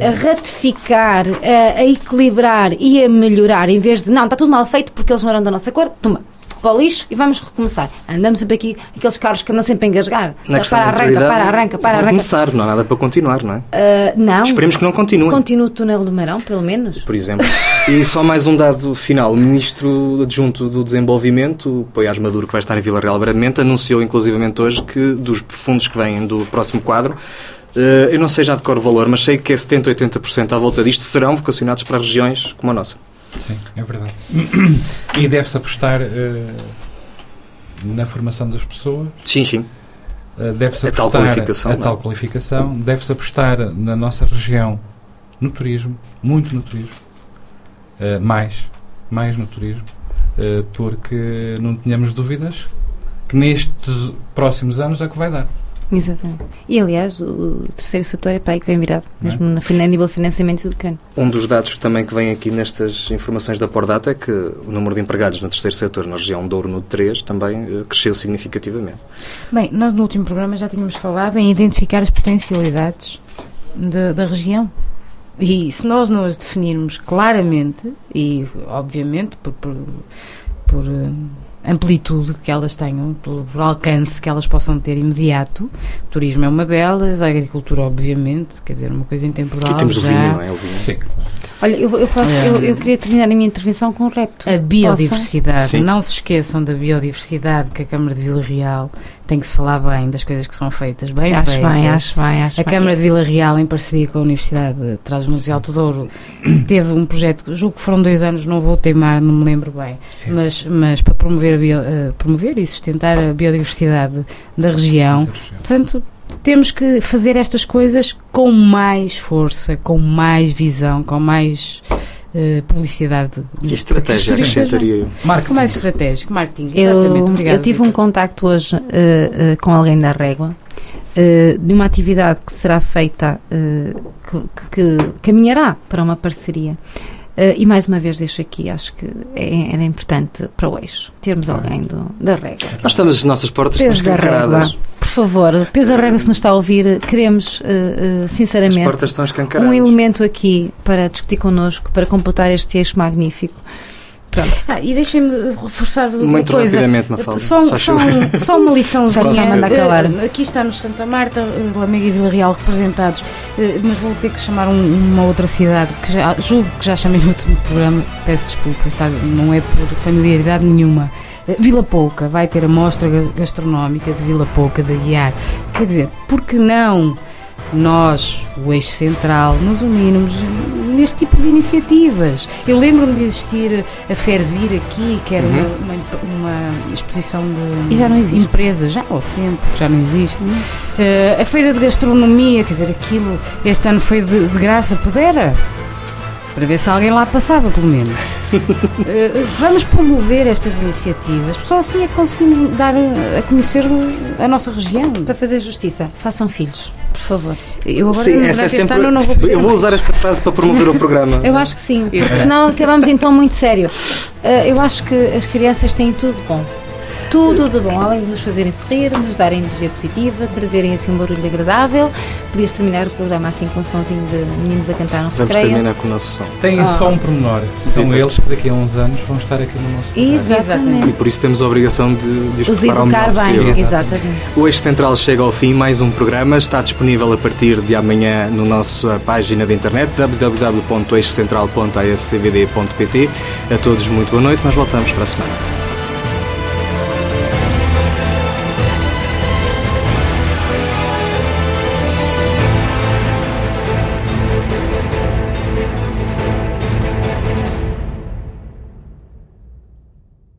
a ratificar, a, a, equilibrar e a melhorar, em vez de não, está tudo mal feito porque eles não eram da nossa cor, toma, para o lixo e vamos recomeçar. Andamos sempre aqui, aqueles carros que andam sempre a engasgar. Na para, arranca, para, arranca, para, arranca. começar, não há nada para continuar, não é? Uh, não. Esperemos que não continue. Continue o túnel do Marão, pelo menos. Por exemplo. e só mais um dado final. O Ministro Adjunto do Desenvolvimento, o Poiás Maduro, que vai estar em Vila Real brevemente, anunciou inclusivamente hoje que dos fundos que vêm do próximo quadro, Uh, eu não sei já de cor o valor, mas sei que é 70, 80% à volta disto serão vocacionados para regiões como a nossa. Sim, é verdade. E deve-se apostar uh, na formação das pessoas. Sim, sim. Uh, deve-se apostar a tal qualificação. A tal qualificação. Deve-se apostar na nossa região no turismo, muito no turismo. Uh, mais, mais no turismo. porque não tenhamos dúvidas que nestes próximos anos é que vai dar. Exatamente. E, aliás, o terceiro setor é para aí que vem virado, é? mesmo é? a nível de financiamento do crânio. Um dos dados também que vem aqui nestas informações da Pordata é que o número de empregados no terceiro setor na região Douro no 3 também uh, cresceu significativamente. Bem, nós no último programa já tínhamos falado em identificar as potencialidades de, da região. E se nós não as definirmos claramente, e obviamente por, por, por uh, amplitude que elas tenham, por, por, alcance que elas possam ter imediato. O turismo é uma delas, a agricultura, obviamente, quer dizer, uma coisa intemporal. E temos já. o vinho, não é? O vinho. Sim. Olha, eu, eu, posso, é. eu, eu, queria terminar a minha intervenção com um repto. A biodiversidade. Não se esqueçam da biodiversidade que a Câmara de Vila Real tem que se falar bem das coisas que são feitas, bem acho feitas. Bem, acho bem, acho A bem. Câmara de Vila Real, em parceria com a Universidade de Trás-os-Montes e Alto Douro, (clears throat) teve um projeto, julgo que foram dois anos, não vou teimar, não me lembro bem, é. mas, mas para promover, bio, uh, promover e sustentar a biodiversidade da região. Portanto, temos que fazer estas coisas com mais força, com mais visão, com mais uh, publicidade. E estratégia, acrescentaria eu. Marketing. Mais estratégico, marketing. Exatamente. Eu, Obrigada, eu tive um contacto hoje uh, uh, com alguém da Régua. de uma atividade que será feita, que, que, caminhará para uma parceria. Uh, e mais uma vez deixo aqui, acho que é, era importante para o eixo termos alguém do, da regra. Nós estamos as nossas portas estão escancaradas. Por favor, Pedro Arrega, se nos está a ouvir, queremos, uh, uh, sinceramente, As portas estão escancaradas. um elemento aqui para discutir connosco, para completar este eixo magnífico. Pronto. Ah, e deixem-me reforçar-vos outra Muito coisa. rapidamente, Mafalda. Só, Só só, chega. só uma liçãozinha. Acabar. Eh, Aqui está nos Santa Marta, eh, Lamega e Vila Real representados, eh, mas vou ter que chamar um- uma outra cidade que já, julgo que já chamei no último programa, peço desculpa, está, não é por familiaridade nenhuma. Vila Pouca vai ter a mostra gas- gastronómica de Vila Pouca da Guiar. Quer dizer, por que não nós, o eixo central, nos unirmos neste tipo de iniciativas? Eu lembro-me de existir a Fervir aqui, que era Uhum. uma, uma- uma exposição de E já não existe. empresas, já há tempo, já não existe. Eh, a feira de gastronomia, quer dizer, aquilo este ano foi de, de graça, pudera. Para ver se alguém lá passava, pelo menos. (laughs) Eh, vamos promover estas iniciativas, só assim é que conseguimos dar eh, a conhecer a nossa região. Para fazer justiça, façam filhos, por favor. Eu agora, Sim, essa é sempre. ano, eu não vou Eu vou mais. usar essa frase para promover o programa. Eu acho que sim, porque senão acabamos então muito sério. Uh, eu acho que as crianças têm tudo de bom. Tudo de bom, além de nos fazerem sorrir, nos darem energia positiva, trazerem assim um barulho agradável. Podias terminar o programa assim com um sonzinho de meninos a cantar no Vamos recreio. terminar com o nosso som. Têm Ah. só um pormenor. São Sim. eles que daqui a uns anos vão estar aqui no nosso recreio. E Exatamente. por isso temos a obrigação de, de os Os preparar o melhor educar bem, possível. exatamente. O Eixo Central chega ao fim, mais um programa. Está disponível a partir de amanhã na nossa página de internet www.eixocentral.ascvd.pt. A todos, muito boa noite. Nós voltamos para a semana.